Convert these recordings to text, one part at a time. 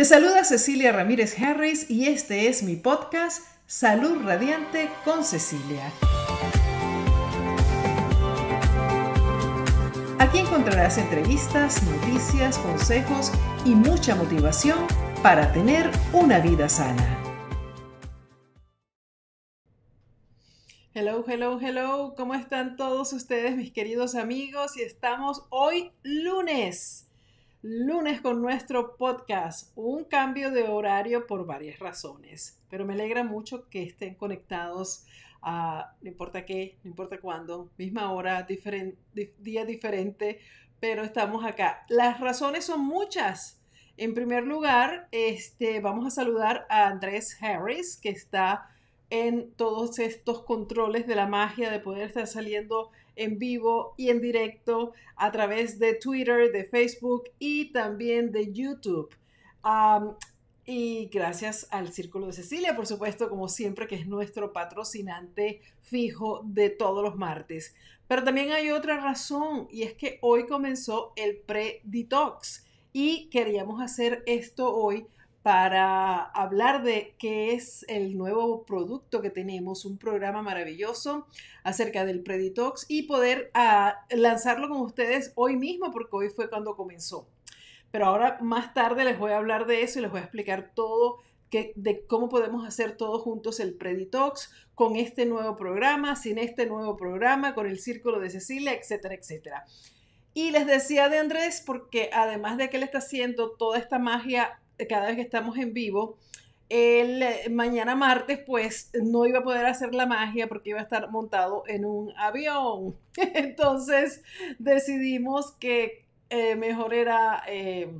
Te saluda Cecilia Ramírez Harris y este es mi podcast Salud Radiante con Cecilia. Aquí encontrarás entrevistas, noticias, consejos y mucha motivación para tener una vida sana. Hello, hello, hello. ¿Cómo están todos ustedes, mis queridos amigos? Y estamos hoy lunes lunes con nuestro podcast. Un cambio de horario por varias razones, pero me alegra mucho que estén conectados a no importa qué, no importa cuándo, misma hora, día diferente, pero estamos acá. Las razones son muchas. En primer lugar, este, vamos a saludar a Andrés Harris, que está en todos estos controles de la magia de poder estar saliendo en vivo y en directo a través de Twitter, de Facebook y también de YouTube. y gracias al Círculo de Cecilia, por supuesto, como siempre, que es nuestro patrocinante fijo de todos los martes. Pero también hay otra razón y es que hoy comenzó el pre-detox y queríamos hacer esto hoy para hablar de qué es el nuevo producto que tenemos, un programa maravilloso acerca del Preditox y poder ah, lanzarlo con ustedes hoy mismo, porque hoy fue cuando comenzó. Pero ahora más tarde les voy a hablar de eso y les voy a explicar todo que, de cómo podemos hacer todos juntos el Preditox con este nuevo programa, sin este nuevo programa, con el Círculo de Cecilia, etcétera, etcétera. Y les decía de Andrés, porque además de que él está haciendo toda esta magia cada vez que estamos en vivo. El eh, mañana martes, pues no iba a poder hacer la magia porque iba a estar montado en un avión. Entonces decidimos que eh, mejor era eh,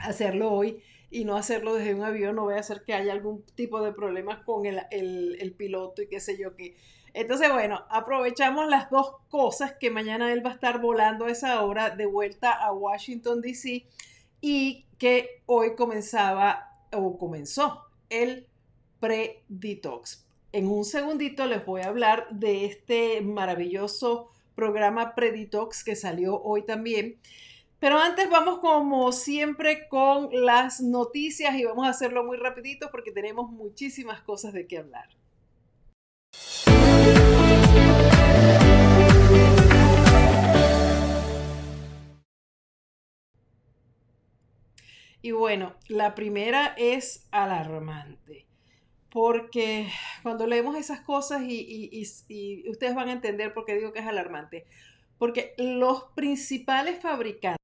hacerlo hoy y no hacerlo desde un avión. No voy a hacer que haya algún tipo de problemas con el, el piloto y qué sé yo qué. Entonces, bueno, aprovechamos las dos cosas que mañana él va a estar volando a esa hora de vuelta a Washington, D.C y que hoy comenzaba o comenzó el pre-detox. En un segundito les voy a hablar de este maravilloso programa pre-detox que salió hoy también. Pero antes vamos como siempre con las noticias y vamos a hacerlo muy rapidito porque tenemos muchísimas cosas de qué hablar. Y bueno, la primera es alarmante, porque cuando leemos esas cosas y, ustedes van a entender por qué digo que es alarmante, porque los principales fabricantes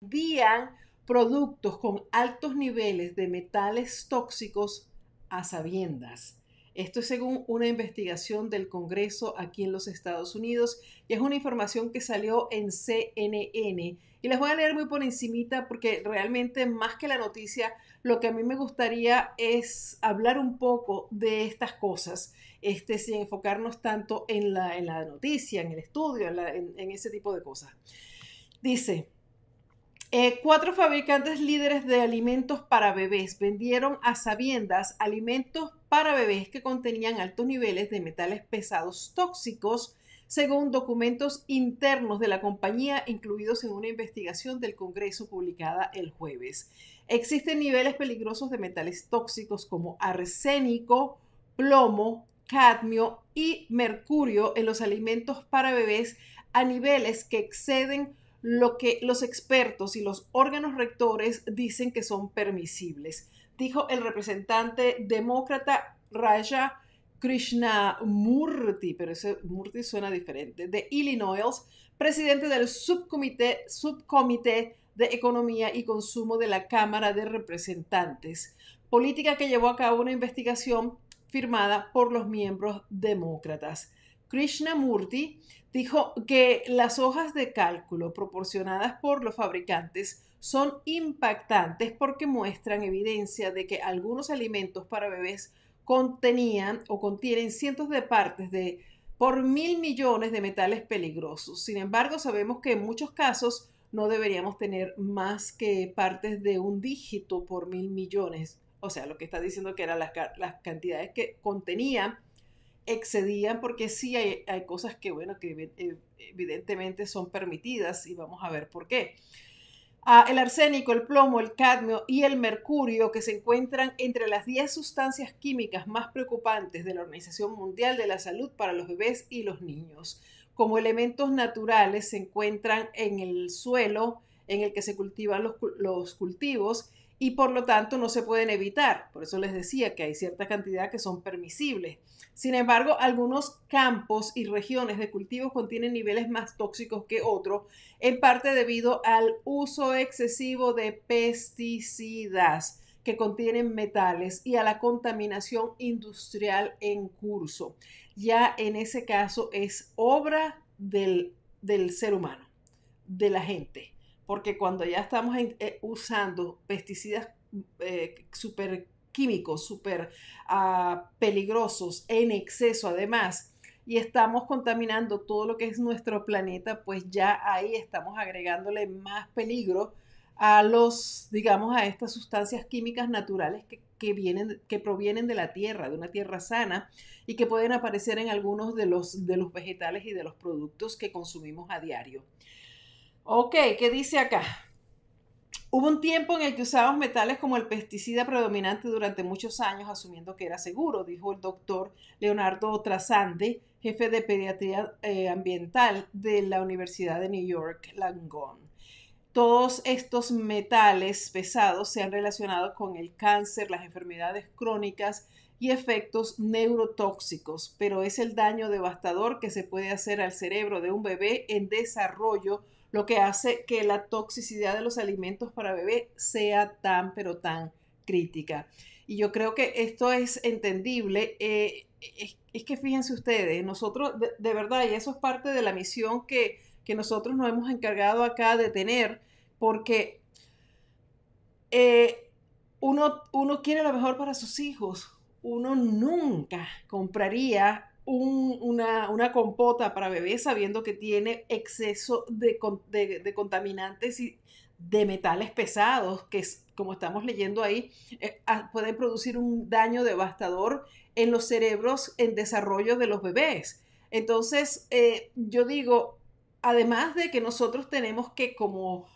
vendían productos con altos niveles de metales tóxicos a sabiendas. Esto es según una investigación del Congreso aquí en los Estados Unidos y es una información que salió en CNN. Y les voy a leer muy por encimita porque realmente más que la noticia, lo que a mí me gustaría es hablar un poco de estas cosas, este, sin enfocarnos tanto en la, en la noticia, en el estudio, en ese tipo de cosas. Dice, eh, cuatro fabricantes líderes de alimentos para bebés vendieron a sabiendas alimentos para bebés que contenían altos niveles de metales pesados tóxicos, según documentos internos de la compañía incluidos en una investigación del Congreso publicada el jueves. Existen niveles peligrosos de metales tóxicos como arsénico, plomo, cadmio y mercurio en los alimentos para bebés a niveles que exceden lo que los expertos y los órganos rectores dicen que son permisibles, dijo el representante demócrata Raja Krishnamurti, pero ese Murti suena diferente, de Illinois, presidente del subcomité, subcomité de Economía y Consumo de la Cámara de Representantes, política que llevó a cabo una investigación firmada por los miembros demócratas. Krishnamurti dijo que las hojas de cálculo proporcionadas por los fabricantes son impactantes porque muestran evidencia de que algunos alimentos para bebés contenían o contienen cientos de partes de por mil millones de metales peligrosos. Sin embargo, sabemos que en muchos casos no deberíamos tener más que partes de un dígito por mil millones. O sea, lo que está diciendo que eran las, las cantidades que contenían excedían porque sí hay, cosas que, bueno, que evidentemente son permitidas y vamos a ver por qué. El arsénico, el plomo, el cadmio y el mercurio, que se encuentran entre las 10 sustancias químicas más preocupantes de la Organización Mundial de la Salud para los bebés y los niños. Como elementos naturales se encuentran en el suelo en el que se cultivan los, los cultivos y por lo tanto no se pueden evitar. Por eso les decía que hay cierta cantidad que son permisibles. Sin embargo, algunos campos y regiones de cultivo contienen niveles más tóxicos que otros, en parte debido al uso excesivo de pesticidas que contienen metales y a la contaminación industrial en curso. Ya en ese caso es obra del, del ser humano, de la gente porque cuando ya estamos eh, usando pesticidas eh, súper químicos, súper ah, peligrosos en exceso además, y estamos contaminando todo lo que es nuestro planeta, pues ya ahí estamos agregándole más peligro a los, digamos, a estas sustancias químicas naturales que, vienen, que provienen de la tierra, de una tierra sana, y que pueden aparecer en algunos de los, de los vegetales y de los productos que consumimos a diario. Ok, ¿qué dice acá? Hubo un tiempo en el que usábamos metales como el pesticida predominante durante muchos años, asumiendo que era seguro, dijo el doctor Leonardo Trasande, jefe de pediatría eh, ambiental de la Universidad de New York, Langone. Todos estos metales pesados se han relacionado con el cáncer, las enfermedades crónicas y efectos neurotóxicos, pero es el daño devastador que se puede hacer al cerebro de un bebé en desarrollo lo que hace que la toxicidad de los alimentos para bebé sea tan, pero tan crítica. Y yo creo que esto es entendible. Eh, es, que fíjense ustedes, nosotros de, verdad, y eso es parte de la misión que, nosotros nos hemos encargado acá de tener, porque eh, uno, uno quiere lo mejor para sus hijos. Uno nunca compraría una, compota para bebés sabiendo que tiene exceso de, contaminantes y de metales pesados, que como estamos leyendo ahí, eh, ah, pueden producir un daño devastador en los cerebros en desarrollo de los bebés. Entonces, eh, yo digo, además de que nosotros tenemos que como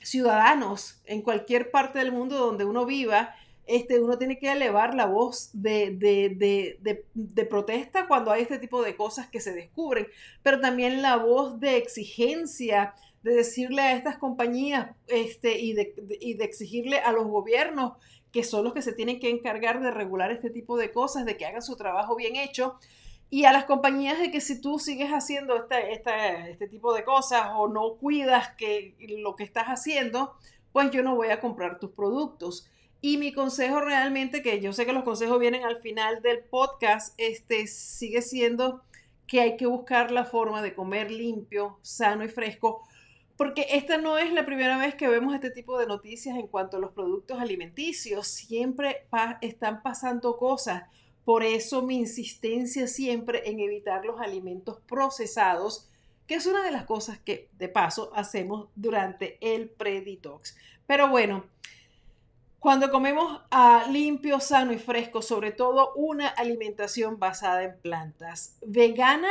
ciudadanos en cualquier parte del mundo donde uno viva, este, uno tiene que elevar la voz de, protesta cuando hay este tipo de cosas que se descubren, pero también la voz de exigencia, de decirle a estas compañías este, y, de, y de exigirle a los gobiernos que son los que se tienen que encargar de regular este tipo de cosas, de que hagan su trabajo bien hecho, y a las compañías de que si tú sigues haciendo este tipo de cosas o no cuidas que lo que estás haciendo, pues yo no voy a comprar tus productos. Y mi consejo realmente, que yo sé que los consejos vienen al final del podcast, este sigue siendo que hay que buscar la forma de comer limpio, sano y fresco, porque esta no es la primera vez que vemos este tipo de noticias en cuanto a los productos alimenticios. Siempre están pasando cosas. Por eso mi insistencia siempre en evitar los alimentos procesados, que es una de las cosas que de paso hacemos durante el pre-detox. Pero bueno, cuando comemos a limpio, sano y fresco, sobre todo una alimentación basada en plantas, vegana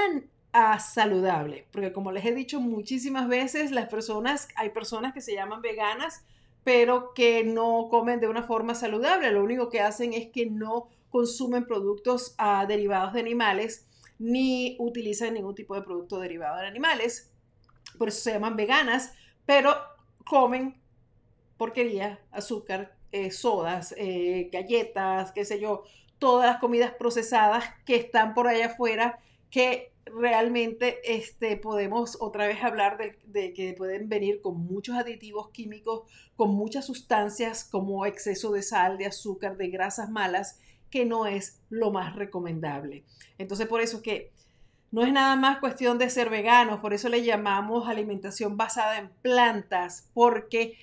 a saludable, porque como les he dicho muchísimas veces, las personas, hay personas que se llaman veganas, pero que no comen de una forma saludable. Lo único que hacen es que no consumen productos ah, derivados de animales ni utilizan ningún tipo de producto derivado de animales. Por eso se llaman veganas, pero comen porquería, azúcar, eh, sodas, eh, galletas, qué sé yo, todas las comidas procesadas que están por allá afuera, que realmente este, podemos otra vez hablar de, de, que pueden venir con muchos aditivos químicos, con muchas sustancias como exceso de sal, de azúcar, de grasas malas, que no es lo más recomendable. Entonces, por eso que no es nada más cuestión de ser veganos, por eso le llamamos alimentación basada en plantas, porque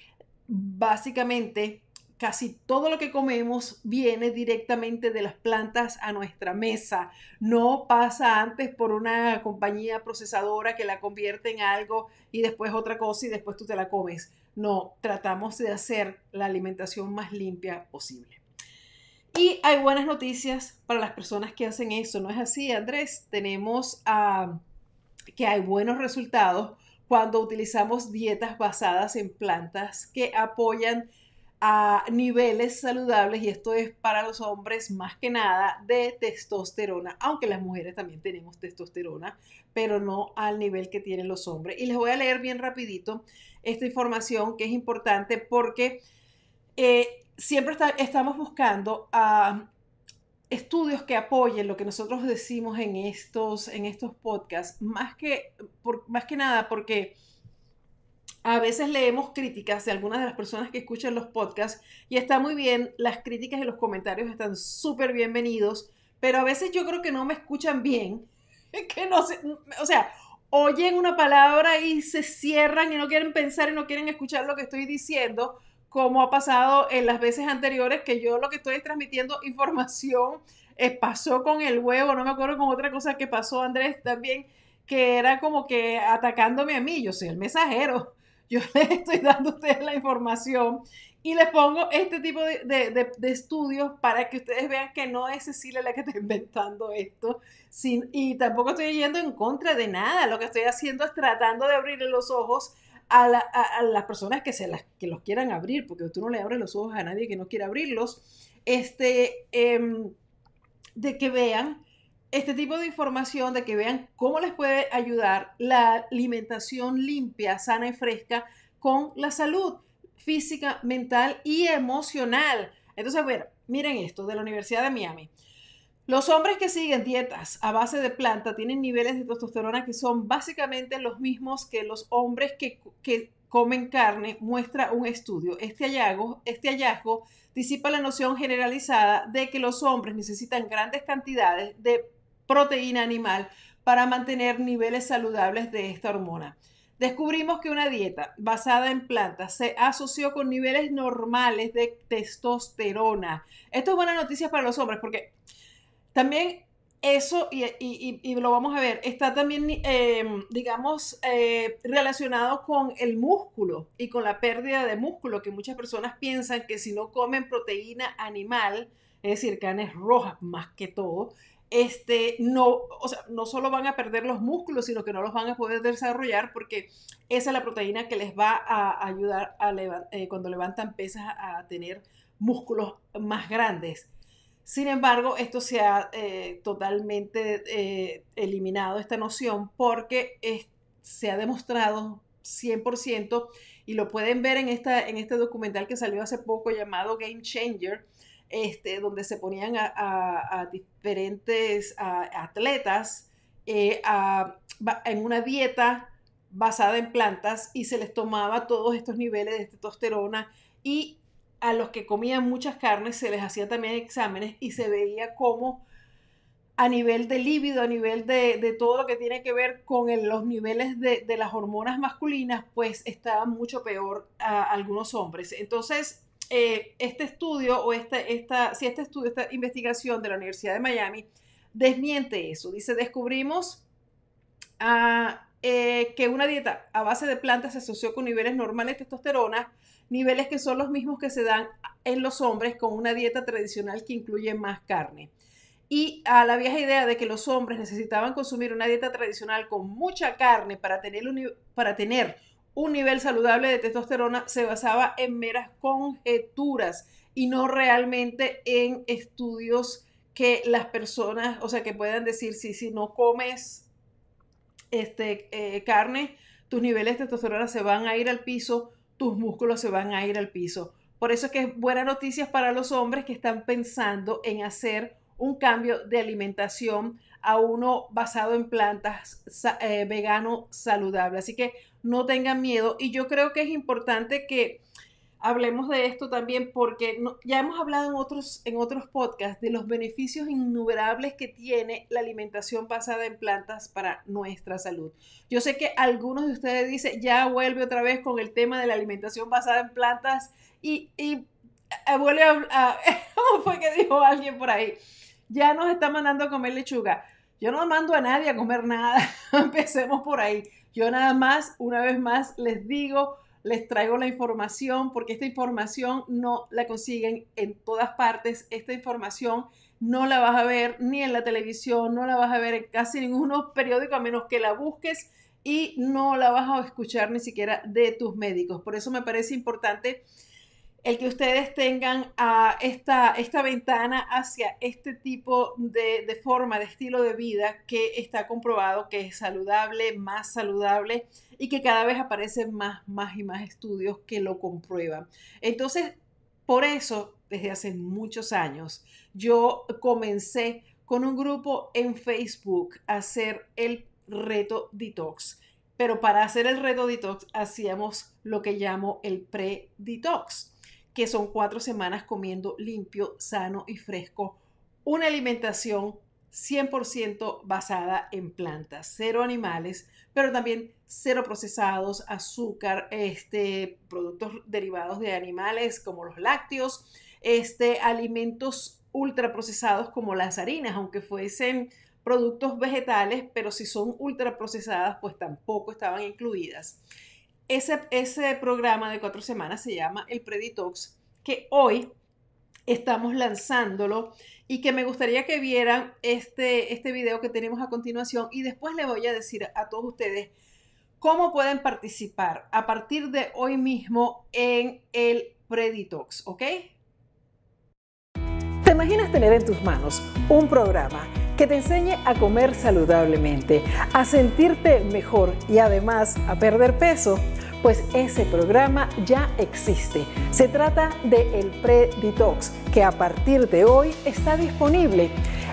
básicamente casi todo lo que comemos viene directamente de las plantas a nuestra mesa. No pasa antes por una compañía procesadora que la convierte en algo y después otra cosa y después tú te la comes. No, tratamos de hacer la alimentación más limpia posible. Y hay buenas noticias para las personas que hacen eso. ¿No es así, Andrés? Tenemos ah, que hay buenos resultados cuando utilizamos dietas basadas en plantas que apoyan a niveles saludables, y esto es para los hombres más que nada, de testosterona, aunque las mujeres también tenemos testosterona, pero no al nivel que tienen los hombres. Y les voy a leer bien rapidito esta información que es importante porque eh, siempre estamos buscando estudios que apoyen lo que nosotros decimos en estos, en estos podcasts, más que, más que nada porque a veces leemos críticas de algunas de las personas que escuchan los podcasts y está muy bien, las críticas y los comentarios están súper bienvenidos, pero a veces yo creo que no me escuchan bien, que no sé, o sea, oyen una palabra y se cierran y no quieren pensar y no quieren escuchar lo que estoy diciendo, como ha pasado en las veces anteriores que yo lo que estoy transmitiendo información eh, pasó con el huevo, no me acuerdo con otra cosa que pasó Andrés también, que era como que atacándome a mí, yo soy el mensajero yo les estoy dando a ustedes la información y les pongo este tipo de, estudios para que ustedes vean que no es Cecilia la que está inventando esto. Sin, y tampoco estoy yendo en contra de nada. Lo que estoy haciendo es tratando de abrirle los ojos a, las personas que, se las, que los quieran abrir, porque tú no le abres los ojos a nadie que no quiera abrirlos. Este, em, de que vean este tipo de información, de que vean cómo les puede ayudar la alimentación limpia, sana y fresca con la salud física, mental y emocional. Entonces, ver, miren esto de la Universidad de Miami. Los hombres que siguen dietas a base de planta tienen niveles de testosterona que son básicamente los mismos que los hombres que, que comen carne, muestra un estudio. Este hallazgo, este hallazgo disipa la noción generalizada de que los hombres necesitan grandes cantidades de proteína animal para mantener niveles saludables de esta hormona. Descubrimos que una dieta basada en plantas se asoció con niveles normales de testosterona. Esto es buena noticia para los hombres porque también eso, y, lo vamos a ver, está también, em, digamos, eh, relacionado con el músculo y con la pérdida de músculo, que muchas personas piensan que si no comen proteína animal, es decir, carnes rojas más que todo, este, no, o sea, no solo van a perder los músculos, sino que no los van a poder desarrollar porque esa es la proteína que les va a ayudar a eh, cuando levantan pesas a tener músculos más grandes. Sin embargo, esto se ha eh, totalmente eh, eliminado, esta noción, porque se ha demostrado 100% y lo pueden ver en, esta, en este documental que salió hace poco llamado Game Changer, este, donde se ponían a, diferentes atletas eh, en una dieta basada en plantas y se les tomaba todos estos niveles de testosterona y a los que comían muchas carnes se les hacía también exámenes y se veía cómo a nivel de líbido, a nivel de, todo lo que tiene que ver con los niveles de, las hormonas masculinas, pues estaban mucho peor a algunos hombres. Entonces, eh, este estudio o esta, esta, si este estudio, esta investigación de la Universidad de Miami desmiente eso. Dice, descubrimos ah, eh, que una dieta a base de plantas se asoció con niveles normales de testosterona, niveles que son los mismos que se dan en los hombres con una dieta tradicional que incluye más carne. Y a la vieja idea de que los hombres necesitaban consumir una dieta tradicional con mucha carne para tener, para tener un nivel saludable de testosterona se basaba en meras conjeturas y no realmente en estudios que las personas, o sea, que puedan decir, si, si no comes este, eh, carne, tus niveles de testosterona se van a ir al piso, tus músculos se van a ir al piso. Por eso es que es buena noticia para los hombres que están pensando en hacer un cambio de alimentación a uno basado en plantas eh, vegano saludable. Así que no tengan miedo. Y yo creo que es importante que hablemos de esto también porque ya hemos hablado en otros, en otros podcasts de los beneficios innumerables que tiene la alimentación basada en plantas para nuestra salud. Yo sé que algunos de ustedes dicen, ya vuelve otra vez con el tema de la alimentación basada en plantas y, y eh, vuelve a, ¿cómo fue que dijo alguien por ahí? Ya nos está mandando a comer lechuga. Yo no mando a nadie a comer nada. Empecemos por ahí. Yo nada más, una vez más, les digo, les traigo la información porque esta información no la consiguen en todas partes. Esta información no la vas a ver ni en la televisión, no la vas a ver en casi ningún periódico a menos que la busques y no la vas a escuchar ni siquiera de tus médicos. Por eso me parece importante el que ustedes tengan esta, esta ventana hacia este tipo de, de, forma, de estilo de vida que está comprobado que es saludable, más saludable y que cada vez aparecen más, más y más estudios que lo comprueban. Entonces, por eso, desde hace muchos años, yo comencé con un grupo en Facebook a hacer el reto detox. Pero para hacer el reto detox hacíamos lo que llamo el pre-detox que son cuatro semanas comiendo limpio, sano y fresco, una alimentación 100% basada en plantas, cero animales, pero también cero procesados, azúcar, este, productos derivados de animales como los lácteos, este, alimentos ultraprocesados como las harinas, aunque fuesen productos vegetales, pero si son ultraprocesadas, pues tampoco estaban incluidas. Ese, programa de cuatro semanas se llama el Preditox, que hoy estamos lanzándolo y que me gustaría que vieran este, este video que tenemos a continuación y después le voy a decir a todos ustedes cómo pueden participar a partir de hoy mismo en el Preditox, ¿ok? ¿Te imaginas tener en tus manos un programa que te enseñe a comer saludablemente, a sentirte mejor y además a perder peso? Pues ese programa ya existe. Se trata de el Preditox, que a partir de hoy está disponible.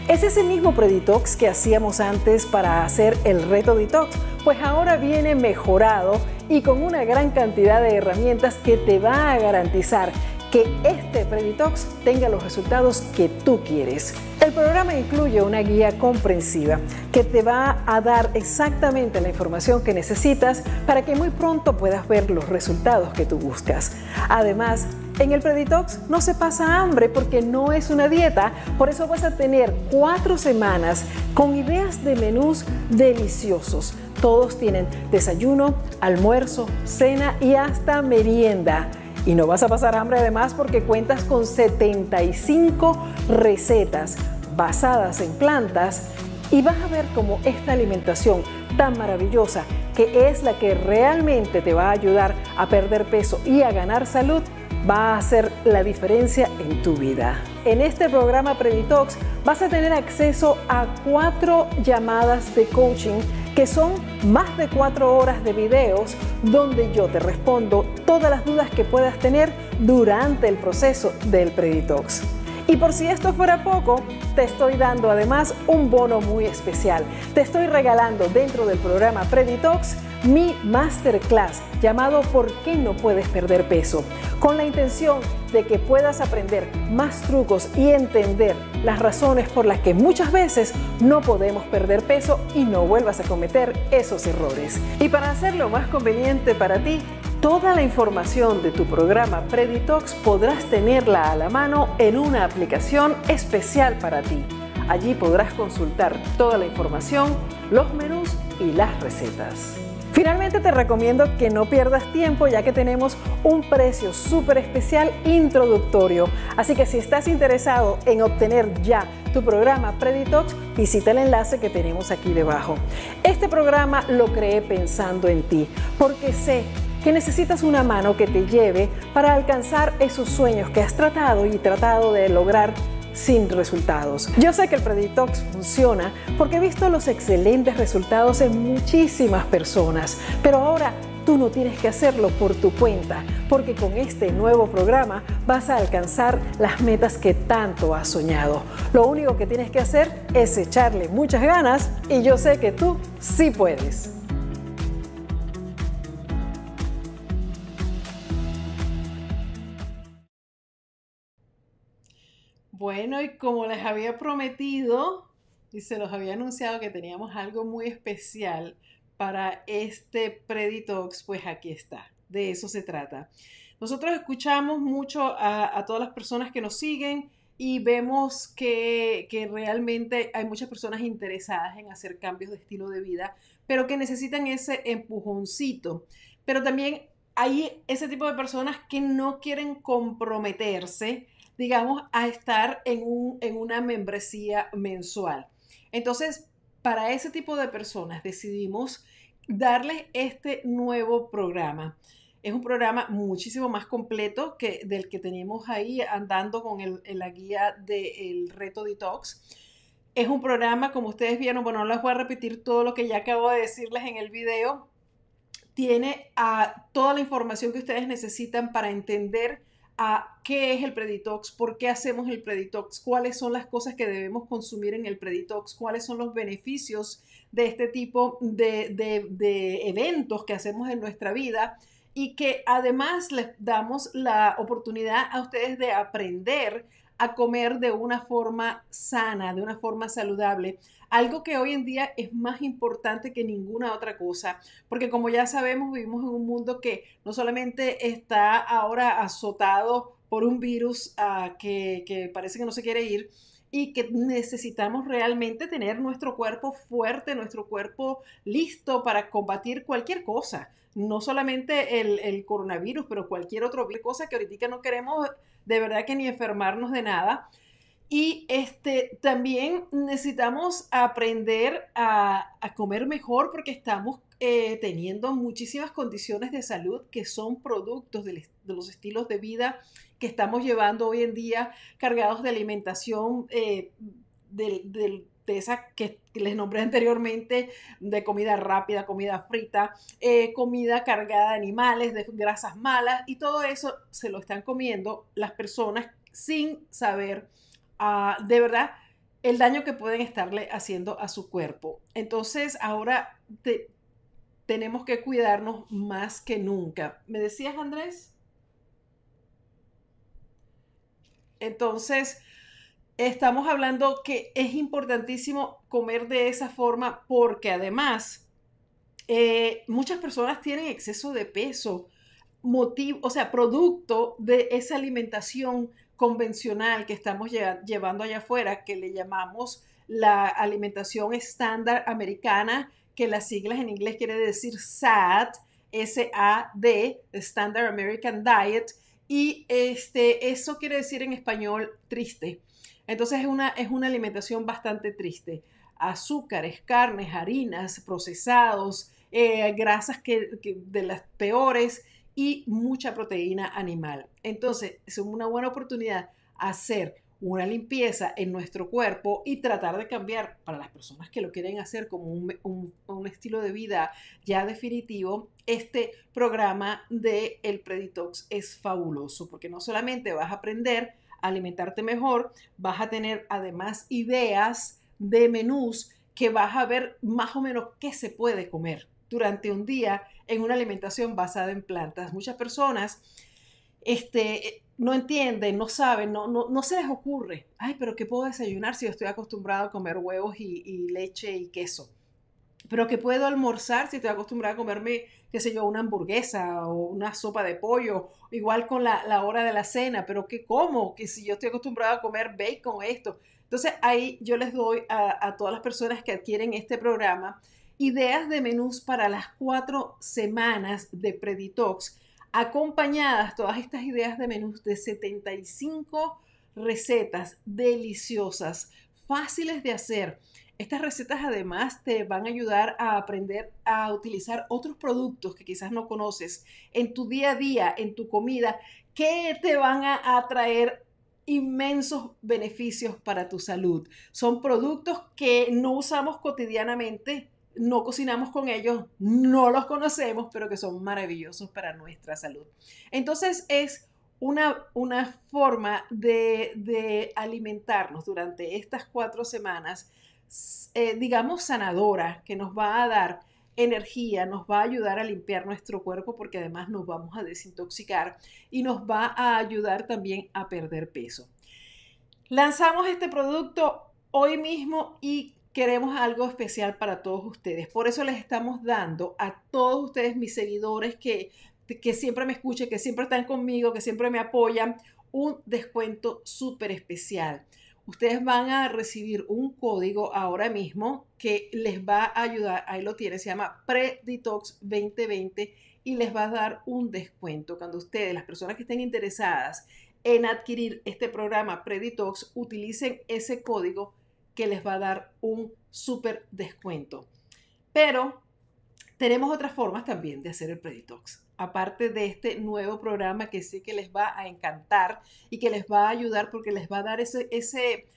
Es ese mismo Preditox que hacíamos antes para hacer el reto detox, pues ahora viene mejorado y con una gran cantidad de herramientas que te va a garantizar que este Preditox tenga los resultados que tú quieres. El programa incluye una guía comprensiva que te va a dar exactamente la información que necesitas para que muy pronto puedas ver los resultados que tú buscas. Además, en el Preditox no se pasa hambre porque no es una dieta, por eso vas a tener cuatro semanas con ideas de menús deliciosos. Todos tienen desayuno, almuerzo, cena y hasta merienda. Y no vas a pasar hambre además porque cuentas con 75 recetas basadas en plantas y vas a ver cómo esta alimentación tan maravillosa, que es la que realmente te va a ayudar a perder peso y a ganar salud, va a hacer la diferencia en tu vida. En este programa Preditox vas a tener acceso a cuatro llamadas de coaching que son más de cuatro horas de videos donde yo te respondo todas las dudas que puedas tener durante el proceso del Preditox. Y por si esto fuera poco, te estoy dando además un bono muy especial. Te estoy regalando dentro del programa Preditox mi masterclass llamado ¿Por qué no puedes perder peso? Con la intención de que puedas aprender más trucos y entender las razones por las que muchas veces no podemos perder peso y no vuelvas a cometer esos errores. Y para hacerlo más conveniente para ti, Toda la información de tu programa Preditox podrás tenerla a la mano en una aplicación especial para ti. Allí podrás consultar toda la información, los menús y las recetas. Finalmente te recomiendo que no pierdas tiempo ya que tenemos un precio súper especial introductorio. Así que si estás interesado en obtener ya tu programa Preditox, visita el enlace que tenemos aquí debajo. Este programa lo creé pensando en ti porque sé que necesitas una mano que te lleve para alcanzar esos sueños que has tratado y tratado de lograr sin resultados. Yo sé que el Preditox funciona porque he visto los excelentes resultados en muchísimas personas, pero ahora tú no tienes que hacerlo por tu cuenta, porque con este nuevo programa vas a alcanzar las metas que tanto has soñado. Lo único que tienes que hacer es echarle muchas ganas y yo sé que tú sí puedes. Bueno, y como les había prometido y se los había anunciado que teníamos algo muy especial para este Preditox, pues aquí está. De eso se trata. Nosotros escuchamos mucho a, todas las personas que nos siguen y vemos que, que, realmente hay muchas personas interesadas en hacer cambios de estilo de vida, pero que necesitan ese empujoncito. Pero también hay ese tipo de personas que no quieren comprometerse digamos, a estar en, un, en una membresía mensual. Entonces, para ese tipo de personas decidimos darles este nuevo programa. Es un programa muchísimo más completo que del que tenemos ahí andando con el, la guía del reto detox. Es un programa, como ustedes vieron, bueno, no les voy a repetir todo lo que ya acabo de decirles en el video. Tiene a toda la información que ustedes necesitan para entender a qué es el preditox, por qué hacemos el preditox, cuáles son las cosas que debemos consumir en el preditox, cuáles son los beneficios de este tipo de, de eventos que hacemos en nuestra vida y que además les damos la oportunidad a ustedes de aprender a comer de una forma sana, de una forma saludable. Algo que hoy en día es más importante que ninguna otra cosa, porque como ya sabemos, vivimos en un mundo que no solamente está ahora azotado por un virus uh, que, parece que no se quiere ir, y que necesitamos realmente tener nuestro cuerpo fuerte, nuestro cuerpo listo para combatir cualquier cosa. No solamente el, el coronavirus, pero cualquier otra cosa que ahorita no queremos de verdad que ni enfermarnos de nada. Y este, también necesitamos aprender a, comer mejor porque estamos eh, teniendo muchísimas condiciones de salud que son productos de, los estilos de vida que estamos llevando hoy en día, cargados de alimentación eh, de, esa que les nombré anteriormente, de comida rápida, comida frita, eh, comida cargada de animales, de grasas malas, y todo eso se lo están comiendo las personas sin saber de verdad el daño que pueden estarle haciendo a su cuerpo. Entonces, ahora tenemos que cuidarnos más que nunca. ¿Me decías, Andrés? Entonces, estamos hablando que es importantísimo comer de esa forma porque además eh, muchas personas tienen exceso de peso, motivo, o sea, producto de esa alimentación convencional que estamos llevando allá afuera, que le llamamos la alimentación estándar americana, que las siglas en inglés quiere decir SAD, S-A-D, Standard American Diet, y este, eso quiere decir en español triste. Entonces es una, es una alimentación bastante triste. Azúcares, carnes, harinas, procesados, eh, grasas que, de las peores, y mucha proteína animal. Entonces, es una buena oportunidad hacer una limpieza en nuestro cuerpo y tratar de cambiar para las personas que lo quieren hacer como un, estilo de vida ya definitivo, este programa de el Preditox es fabuloso porque no solamente vas a aprender alimentarte mejor, vas a tener además ideas de menús que vas a ver más o menos qué se puede comer durante un día en una alimentación basada en plantas. Muchas personas este, no entienden, no saben, no, no, se les ocurre, ay, pero ¿qué puedo desayunar si yo estoy acostumbrado a comer huevos y, leche y queso? Pero ¿qué puedo almorzar si estoy acostumbrado a comerme, qué sé yo, una hamburguesa o una sopa de pollo? Igual con la, hora de la cena, pero ¿qué como? Que si yo estoy acostumbrado a comer bacon esto. Entonces ahí yo les doy a, a todas las personas que adquieren este programa ideas de menús para las cuatro semanas de Preditox, acompañadas todas estas ideas de menús de 75 recetas deliciosas, fáciles de hacer. Estas recetas además te van a ayudar a aprender a utilizar otros productos que quizás no conoces en tu día a día, en tu comida, que te van a traer inmensos beneficios para tu salud. Son productos que no usamos cotidianamente, no cocinamos con ellos, no los conocemos, pero que son maravillosos para nuestra salud. Entonces es una, una forma de, alimentarnos durante estas cuatro semanas, eh, digamos, sanadora, que nos va a dar energía, nos va a ayudar a limpiar nuestro cuerpo porque además nos vamos a desintoxicar y nos va a ayudar también a perder peso. Lanzamos este producto hoy mismo y queremos algo especial para todos ustedes. Por eso les estamos dando a todos ustedes, mis seguidores, que, que siempre me escuchan, que siempre están conmigo, que siempre me apoyan, un descuento súper especial. Ustedes van a recibir un código ahora mismo que les va a ayudar, ahí lo tiene, se llama Preditox 2020 y les va a dar un descuento. Cuando ustedes, las personas que estén interesadas en adquirir este programa Preditox, utilicen ese código que les va a dar un súper descuento. Pero tenemos otras formas también de hacer el Preditox. Aparte de este nuevo programa que sé que les va a encantar y que les va a ayudar porque les va a dar ese, ese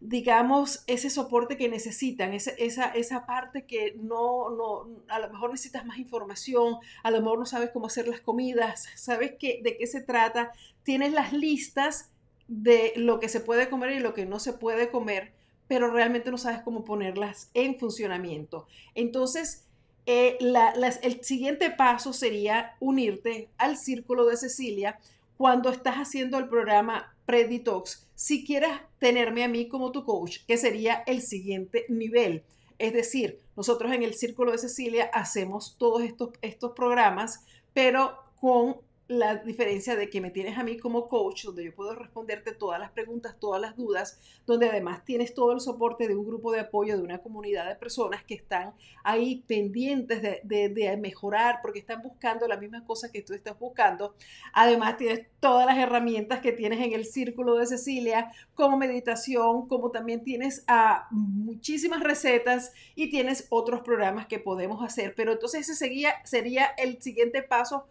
digamos, ese soporte que necesitan, esa, esa, esa parte que no, no, a lo mejor necesitas más información, a lo mejor no sabes cómo hacer las comidas, sabes qué, de qué se trata, tienes las listas de lo que se puede comer y lo que no se puede comer, pero realmente no sabes cómo ponerlas en funcionamiento. Entonces, eh, el siguiente paso sería unirte al círculo de Cecilia cuando estás haciendo el programa Preditox si quieres tenerme a mí como tu coach, que sería el siguiente nivel. Es decir, nosotros en el Círculo de Cecilia hacemos todos estos, estos programas, pero con la diferencia de que me tienes a mí como coach, donde yo puedo responderte todas las preguntas, todas las dudas, donde además tienes todo el soporte de un grupo de apoyo, de una comunidad de personas que están ahí pendientes de, mejorar porque están buscando las mismas cosas que tú estás buscando. Además tienes todas las herramientas que tienes en el círculo de Cecilia, como meditación, como también tienes a muchísimas recetas y tienes otros programas que podemos hacer. Pero entonces ese sería, sería el siguiente paso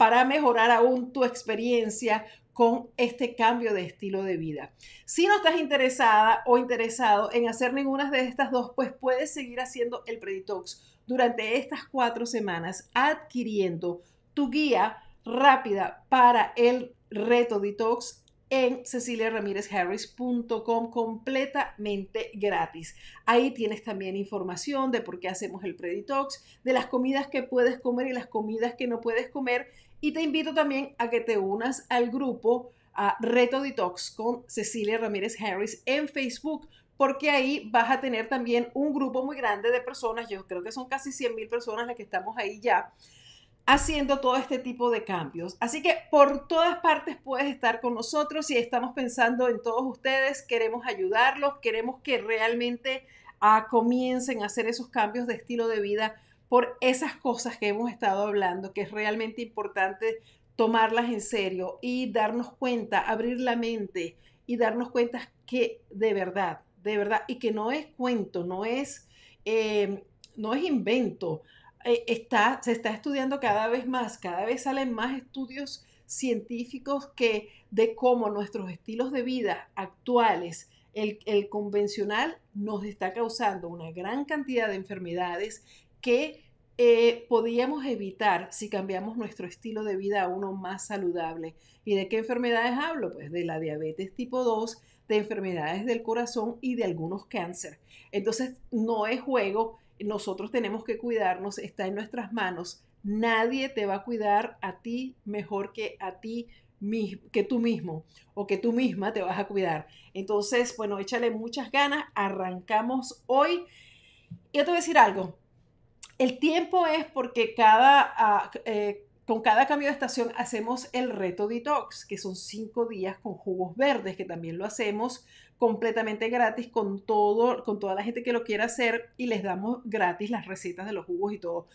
para mejorar aún tu experiencia con este cambio de estilo de vida. Si no estás interesada o interesado en hacer ninguna de estas dos, pues puedes seguir haciendo el Preditox durante estas cuatro semanas adquiriendo tu guía rápida para el reto detox en ceciliaramirezharris.com completamente gratis. Ahí tienes también información de por qué hacemos el Preditox, de las comidas que puedes comer y las comidas que no puedes comer y te invito también a que te unas al grupo a Reto Detox con Cecilia Ramírez Harris en Facebook, porque ahí vas a tener también un grupo muy grande de personas, yo creo que son casi 100 mil personas las que estamos ahí ya, haciendo todo este tipo de cambios. Así que por todas partes puedes estar con nosotros y estamos pensando en todos ustedes, queremos ayudarlos, queremos que realmente ah, comiencen a hacer esos cambios de estilo de vida por esas cosas que hemos estado hablando, que es realmente importante tomarlas en serio y darnos cuenta, abrir la mente y darnos cuenta que de verdad, de verdad, y que no es cuento, no es, eh, no es invento, eh, está, se está estudiando cada vez más, cada vez salen más estudios científicos que de cómo nuestros estilos de vida actuales, el, el convencional, nos está causando una gran cantidad de enfermedades que eh, podríamos evitar si cambiamos nuestro estilo de vida a uno más saludable. ¿Y de qué enfermedades hablo? Pues de la diabetes tipo 2, de enfermedades del corazón y de algunos cáncer. Entonces, no es juego, nosotros tenemos que cuidarnos, está en nuestras manos. Nadie te va a cuidar a ti mejor que a ti que tú mismo o que tú misma te vas a cuidar. Entonces, bueno, échale muchas ganas, arrancamos hoy. Yo te voy a decir algo, el tiempo es porque cada, ah, eh, con cada cambio de estación hacemos el reto detox, que son cinco días con jugos verdes, que también lo hacemos completamente gratis con todo, con toda la gente que lo quiera hacer y les damos gratis las recetas de los jugos y todo.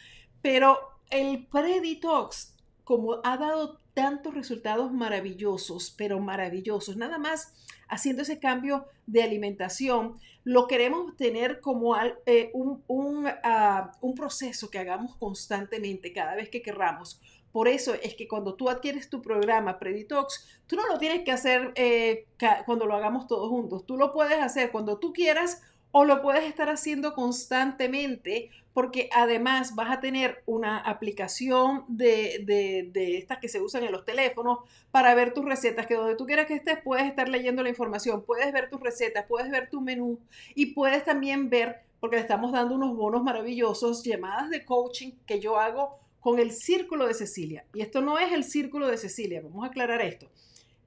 Pero el pre-detox, como ha dado tantos resultados maravillosos, pero maravillosos, nada más haciendo ese cambio de alimentación, lo queremos tener como eh, ah, un, proceso que hagamos constantemente cada vez que querramos. Por eso es que cuando tú adquieres tu programa Preditox, tú no lo tienes que hacer eh, cuando lo hagamos todos juntos. Tú lo puedes hacer cuando tú quieras o lo puedes estar haciendo constantemente porque además vas a tener una aplicación de, de, estas que se usan en los teléfonos para ver tus recetas, que donde tú quieras que estés puedes estar leyendo la información, puedes ver tus recetas, puedes ver tu menú y puedes también ver, porque le estamos dando unos bonos maravillosos, llamadas de coaching que yo hago con el Círculo de Cecilia. Y esto no es el Círculo de Cecilia, vamos a aclarar esto.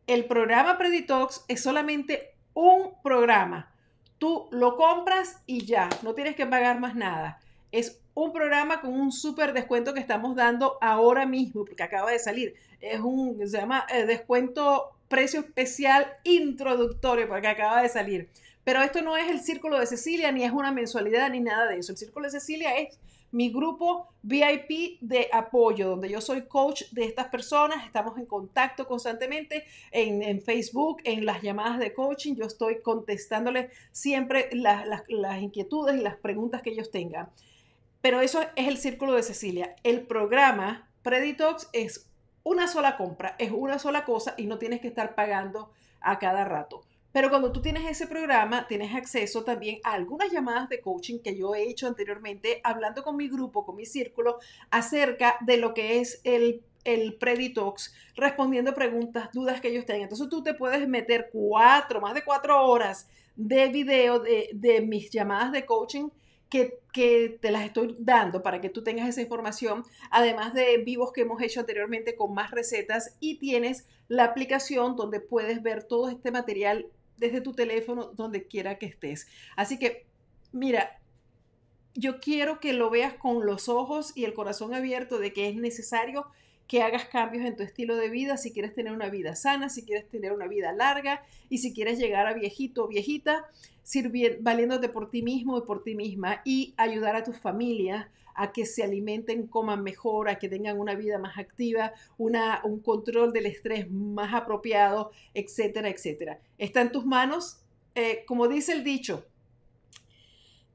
El programa Preditox es solamente un programa Tú lo compras y ya, no tienes que pagar más nada. Es un programa con un súper descuento que estamos dando ahora mismo, porque acaba de salir. Es un, se llama eh, descuento precio especial introductorio, porque acaba de salir. Pero esto no es el Círculo de Cecilia, ni es una mensualidad, ni nada de eso. El Círculo de Cecilia es mi grupo VIP de apoyo, donde yo soy coach de estas personas, estamos en contacto constantemente en, Facebook, en las llamadas de coaching, yo estoy contestándoles siempre las, inquietudes y las preguntas que ellos tengan. Pero eso es el círculo de Cecilia. El programa Preditox es una sola compra, es una sola cosa y no tienes que estar pagando a cada rato. Pero cuando tú tienes ese programa, tienes acceso también a algunas llamadas de coaching que yo he hecho anteriormente, hablando con mi grupo, con mi círculo, acerca de lo que es el, el Preditox, respondiendo preguntas, dudas que ellos tengan. Entonces tú te puedes meter cuatro, más de cuatro horas de video de, de mis llamadas de coaching que, que, te las estoy dando para que tú tengas esa información, además de vivos que hemos hecho anteriormente con más recetas y tienes la aplicación donde puedes ver todo este material desde tu teléfono, donde quiera que estés. Así que, mira, yo quiero que lo veas con los ojos y el corazón abierto de que es necesario que hagas cambios en tu estilo de vida si quieres tener una vida sana, si quieres tener una vida larga y si quieres llegar a viejito o viejita valiéndote por ti mismo y por ti misma y ayudar a tu familia a que se alimenten, coman mejor, a que tengan una vida más activa, una, un control del estrés más apropiado, etcétera, etcétera. Está en tus manos, eh, como dice el dicho,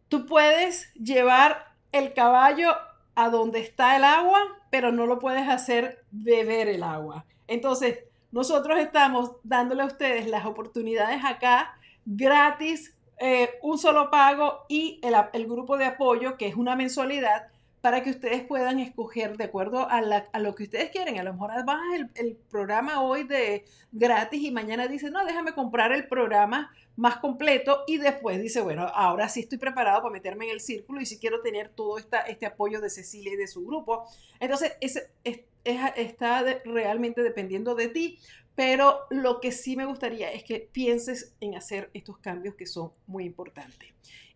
tú puedes llevar el caballo a donde está el agua, pero no lo puedes hacer beber el agua. Entonces, nosotros estamos dándole a ustedes las oportunidades acá gratis eh, un solo pago y el, grupo de apoyo, que es una mensualidad, para que ustedes puedan escoger de acuerdo a, lo que ustedes quieren. A lo mejor bajas el, el, programa hoy de gratis y mañana dice, no, déjame comprar el programa más completo y después dice, bueno, ahora sí estoy preparado para meterme en el círculo y si quiero tener todo este apoyo de Cecilia y de su grupo. Entonces, es, está realmente dependiendo de ti, pero lo que sí me gustaría es que pienses en hacer estos cambios que son muy importantes.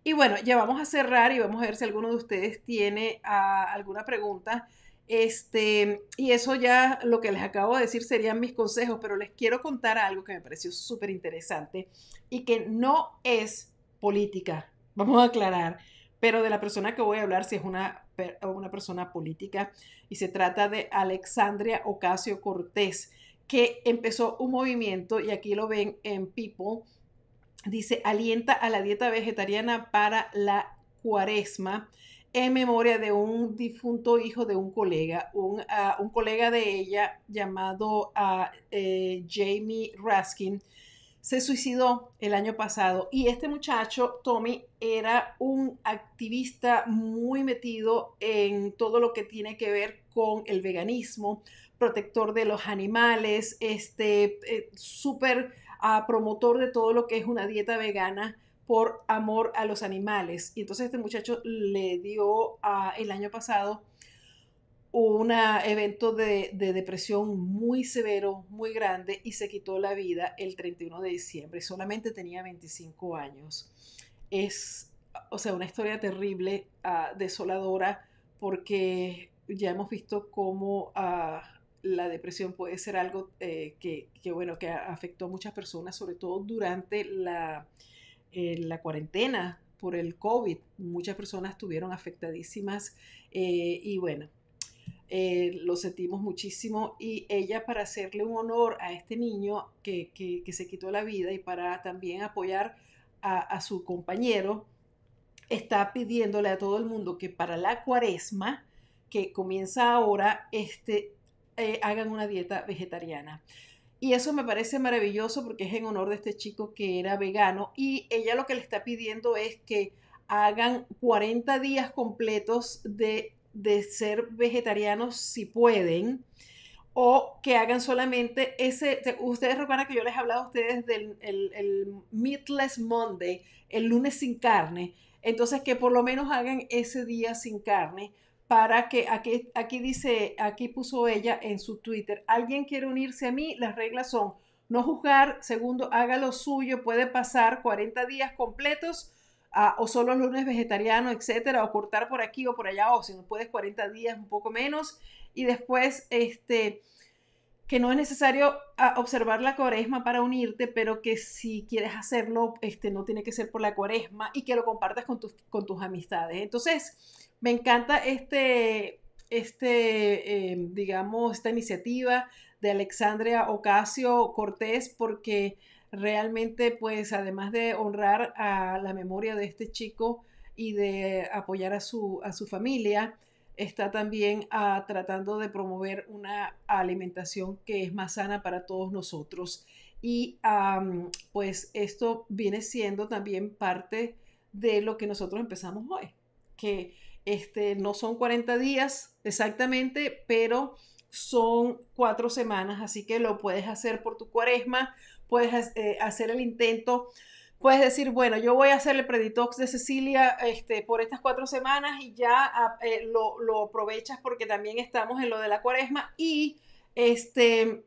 Y bueno, ya vamos a cerrar y vamos a ver si alguno de ustedes tiene ah, alguna pregunta. Este, y eso ya lo que les acabo de decir serían mis consejos, pero les quiero contar algo que me pareció súper interesante y que no es política, vamos a aclarar, pero de la persona que voy a hablar si es una, una persona política y se trata de Alexandria Ocasio Cortés que empezó un movimiento, y aquí lo ven en People, dice, alienta a la dieta vegetariana para la cuaresma en memoria de un difunto hijo de un colega, un, ah, colega de ella llamado uh, Jamie Raskin, se suicidó el año pasado y este muchacho, Tommy, era un activista muy metido en todo lo que tiene que ver con el veganismo, protector de los animales, este, eh, súper ah, promotor de todo lo que es una dieta vegana por amor a los animales. Y entonces este muchacho le dio ah, el año pasado un evento de, de, depresión muy severo, muy grande, y se quitó la vida el 31 de diciembre. Solamente tenía 25 años. Es, o sea, una historia terrible, ah, desoladora, porque ya hemos visto cómo la depresión puede ser algo eh, que, bueno, que afectó a muchas personas, sobre todo durante la, eh, la cuarentena por el COVID. Muchas personas estuvieron afectadísimas eh, y bueno, lo sentimos muchísimo y ella para hacerle un honor a este niño que, se quitó la vida y para también apoyar a, a su compañero, está pidiéndole a todo el mundo que para la cuaresma, que comienza ahora, este, eh, hagan una dieta vegetariana. Y eso me parece maravilloso porque es en honor de este chico que era vegano y ella lo que le está pidiendo es que hagan 40 días completos de, ser vegetarianos si pueden o que hagan solamente ese, ustedes recuerdan que yo les he hablado a ustedes del el Meatless Monday, el lunes sin carne, entonces que por lo menos hagan ese día sin carne para que aquí, aquí dice, aquí puso ella en su Twitter, alguien quiere unirse a mí, las reglas son no juzgar, segundo, haga lo suyo, puede pasar 40 días completos ah, o solo lunes vegetariano, etcétera, o cortar por aquí o por allá, o si no puedes 40 días, un poco menos, y después, este, que no es necesario ah, observar la cuaresma para unirte, pero que si quieres hacerlo, este, no tiene que ser por la cuaresma y que lo compartas con tus, con tus amistades. Entonces, me encanta este, este em, digamos, esta iniciativa de Alexandria Ocasio Cortés porque realmente, pues, además de honrar a la memoria de este chico, y de apoyar a su, a su familia, está también ah, tratando de promover una alimentación que es más sana para todos nosotros. Y pues esto viene siendo también parte de lo que nosotros empezamos hoy, que este, no son 40 días exactamente, pero son cuatro semanas, así que lo puedes hacer por tu cuaresma, puedes eh, hacer el intento, puedes decir, bueno, yo voy a hacer el preditox de Cecilia este, por estas cuatro semanas y ya ah, eh, lo, lo, aprovechas porque también estamos en lo de la cuaresma y este,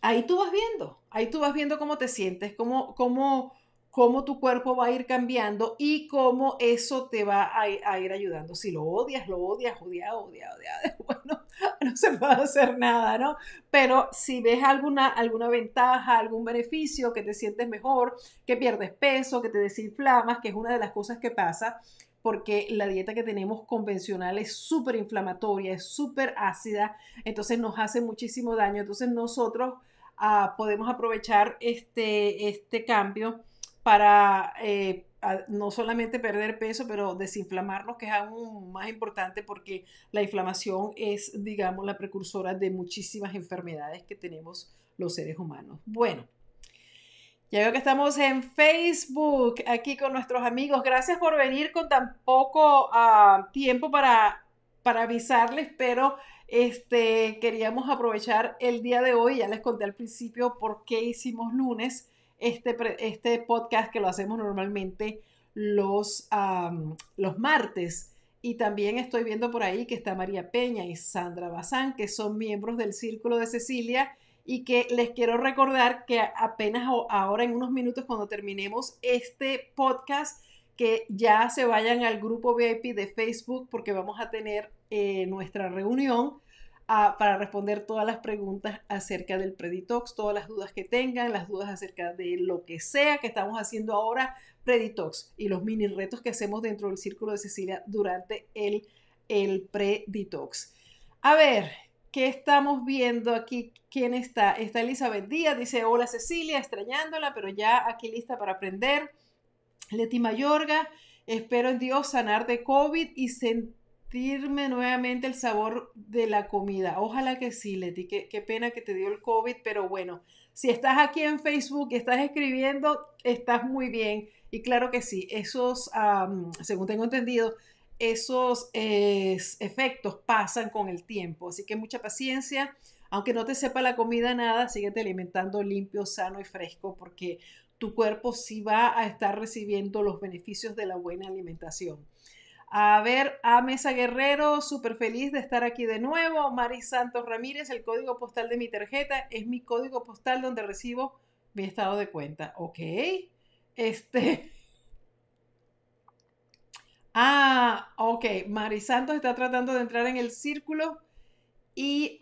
ahí tú vas viendo, ahí tú vas viendo cómo te sientes, cómo, cómo cómo tu cuerpo va a ir cambiando y cómo eso te va a, ir ayudando. Si lo odias, lo odias, odia, odia, odia, bueno, no se puede hacer nada, ¿no? Pero si ves alguna, alguna ventaja, algún beneficio, que te sientes mejor, que pierdes peso, que te desinflamas, que es una de las cosas que pasa, porque la dieta que tenemos convencional es súper inflamatoria, es súper ácida, entonces nos hace muchísimo daño. Entonces nosotros ah, podemos aprovechar este, este cambio para eh, no solamente perder peso, pero desinflamarnos, que es aún más importante porque la inflamación es, digamos, la precursora de muchísimas enfermedades que tenemos los seres humanos. Bueno, ya veo que estamos en Facebook, aquí con nuestros amigos. Gracias por venir con tan poco ah, tiempo para, para avisarles, pero este, queríamos aprovechar el día de hoy. Ya les conté al principio por qué hicimos lunes este, este podcast que lo hacemos normalmente los, los martes. Y también estoy viendo por ahí que está María Peña y Sandra Bazán, que son miembros del Círculo de Cecilia y que les quiero recordar que apenas ahora en unos minutos cuando terminemos este podcast, que ya se vayan al grupo VIP de Facebook porque vamos a tener eh, nuestra reunión para responder todas las preguntas acerca del Preditox, todas las dudas que tengan, las dudas acerca de lo que sea que estamos haciendo ahora, Preditox, y los mini retos que hacemos dentro del Círculo de Cecilia durante el, el Preditox. A ver, ¿qué estamos viendo aquí? ¿Quién está? Está Elizabeth Díaz, dice, hola Cecilia, extrañándola, pero ya aquí lista para aprender. Leti Mayorga, espero en Dios sanar de COVID y sentir sentirme nuevamente el sabor de la comida. Ojalá que sí, Leti. Qué, pena que te dio el COVID, pero bueno, si estás aquí en Facebook y estás escribiendo, estás muy bien. Y claro que sí, esos, según tengo entendido, esos efectos pasan con el tiempo. Así que mucha paciencia. Aunque no te sepa la comida nada, síguete alimentando limpio, sano y fresco porque tu cuerpo sí va a estar recibiendo los beneficios de la buena alimentación. A ver, a Mesa Guerrero, súper feliz de estar aquí de nuevo. Mari Santos Ramírez, el código postal de mi tarjeta es mi código postal donde recibo mi estado de cuenta. Ok. Este. Ah, ok. Mari Santos está tratando de entrar en el círculo. Y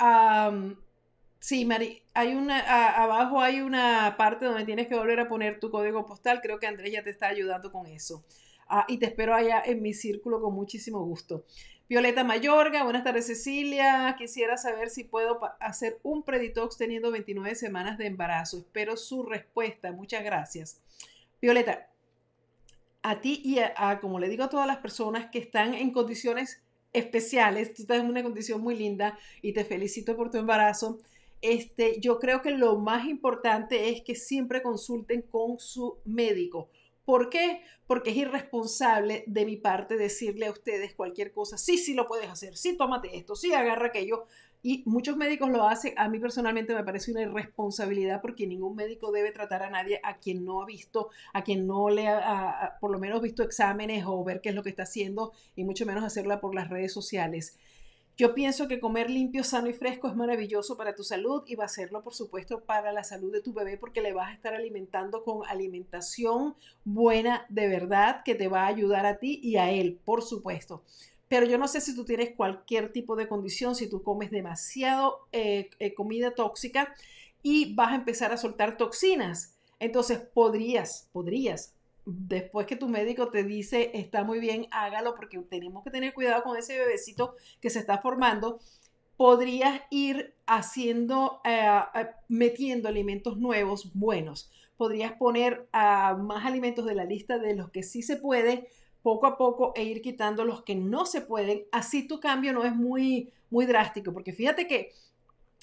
sí, Mari, hay una, abajo hay una parte donde tienes que volver a poner tu código postal. Creo que Andrés ya te está ayudando con eso. Ah, y te espero allá en mi círculo con muchísimo gusto. Violeta Mayorga, buenas tardes Cecilia. Quisiera saber si puedo hacer un preditox teniendo 29 semanas de embarazo. Espero su respuesta. Muchas gracias. Violeta, a ti y a, como le digo a todas las personas que están en condiciones especiales, tú estás en una condición muy linda y te felicito por tu embarazo. Este, yo creo que lo más importante es que siempre consulten con su médico ¿Por qué? Porque es irresponsable de mi parte decirle a ustedes cualquier cosa. Sí, sí lo puedes hacer. Sí, tómate esto. Sí, agarra aquello. Y muchos médicos lo hacen. A mí personalmente me parece una irresponsabilidad porque ningún médico debe tratar a nadie a quien no ha visto, a quien no le ha, por lo menos visto exámenes o ver qué es lo que está haciendo y mucho menos hacerla por las redes sociales. Yo pienso que comer limpio, sano y fresco es maravilloso para tu salud y va a serlo, por supuesto, para la salud de tu bebé porque le vas a estar alimentando con alimentación buena de verdad que te va a ayudar a ti y a él, por supuesto. Pero yo no sé si tú tienes cualquier tipo de condición, si tú comes demasiado eh, eh, comida tóxica y vas a empezar a soltar toxinas. Entonces podrías, podrías después que tu médico te dice está muy bien, hágalo porque tenemos que tener cuidado con ese bebecito que se está formando, podrías ir haciendo, eh, eh, metiendo alimentos nuevos, buenos. Podrías poner ah, más alimentos de la lista de los que sí se puede poco a poco e ir quitando los que no se pueden. Así tu cambio no es muy, muy drástico, porque fíjate que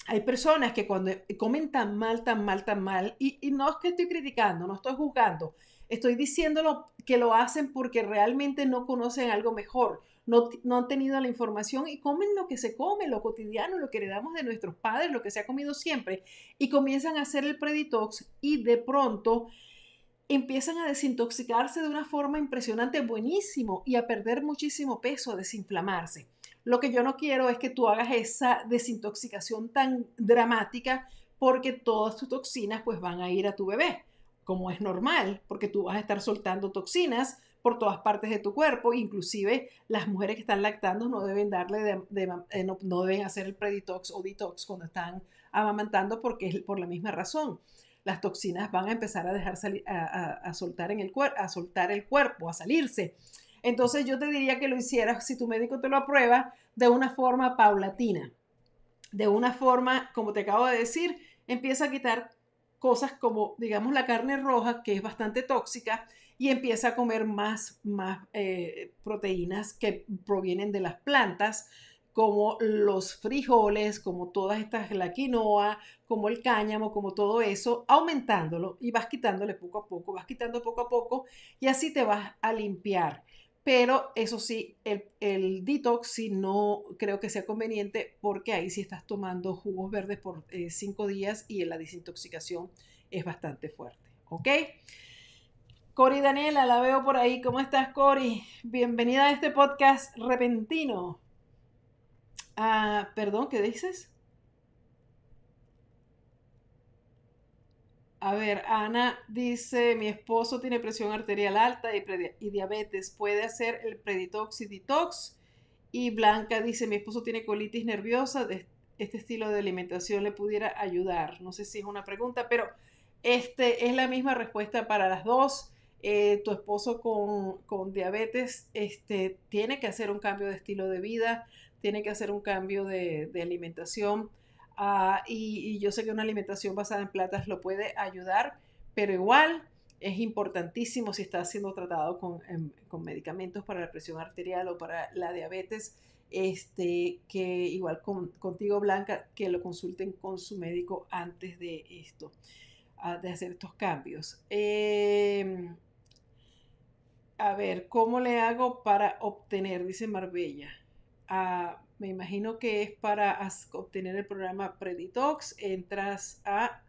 hay personas que cuando comen tan mal, tan mal, tan mal, y, y no es que estoy criticando, no estoy juzgando, estoy diciéndolo que lo hacen porque realmente no conocen algo mejor, no, no, han tenido la información y comen lo que se come, lo cotidiano, lo que heredamos de nuestros padres, lo que se ha comido siempre, y comienzan a hacer el preditox y de pronto empiezan a desintoxicarse de una forma impresionante, buenísimo, y a perder muchísimo peso, a desinflamarse. Lo que yo no quiero es que tú hagas esa desintoxicación tan dramática porque todas tus toxinas pues van a ir a tu bebé, como es normal, porque tú vas a estar soltando toxinas por todas partes de tu cuerpo, inclusive las mujeres que están lactando no deben darle eh, no, deben hacer el preditox o detox cuando están amamantando porque es por la misma razón las toxinas van a empezar a dejar salir, a, soltar en el a soltar el cuerpo, a salirse. Entonces yo te diría que lo hicieras, si tu médico te lo aprueba, de una forma paulatina. De una forma, como te acabo de decir, empieza a quitar cosas como, digamos, la carne roja, que es bastante tóxica, y empieza a comer más, más eh, proteínas que provienen de las plantas, como los frijoles, como todas estas, la quinoa, como el cáñamo, como todo eso, aumentándolo y vas quitándole poco a poco, vas quitando poco a poco y así te vas a limpiar. Pero eso sí, el, el detox sí no creo que sea conveniente porque ahí sí estás tomando jugos verdes por eh, cinco días y la desintoxicación es bastante fuerte. ¿Ok? Cori Daniela, la veo por ahí. ¿Cómo estás, Cori? Bienvenida a este podcast repentino. Ah, perdón, ¿qué dices? A ver, Ana dice, mi esposo tiene presión arterial alta y, diabetes, ¿puede hacer el preditox y detox? Y Blanca dice, mi esposo tiene colitis nerviosa, de este estilo de alimentación le pudiera ayudar. No sé si es una pregunta, pero este es la misma respuesta para las dos. Eh, tu esposo con, con, diabetes este, tiene que hacer un cambio de estilo de vida tiene que hacer un cambio de, alimentación. Ah, y, yo sé que una alimentación basada en plantas lo puede ayudar, pero igual es importantísimo si está siendo tratado con, em, medicamentos para la presión arterial o para la diabetes, este, que igual contigo Blanca, que lo consulten con su médico antes de esto, ah, de hacer estos cambios. Em, a ver, ¿cómo le hago para obtener? Dice Marbella me imagino que es para obtener el programa Preditox. Entras a,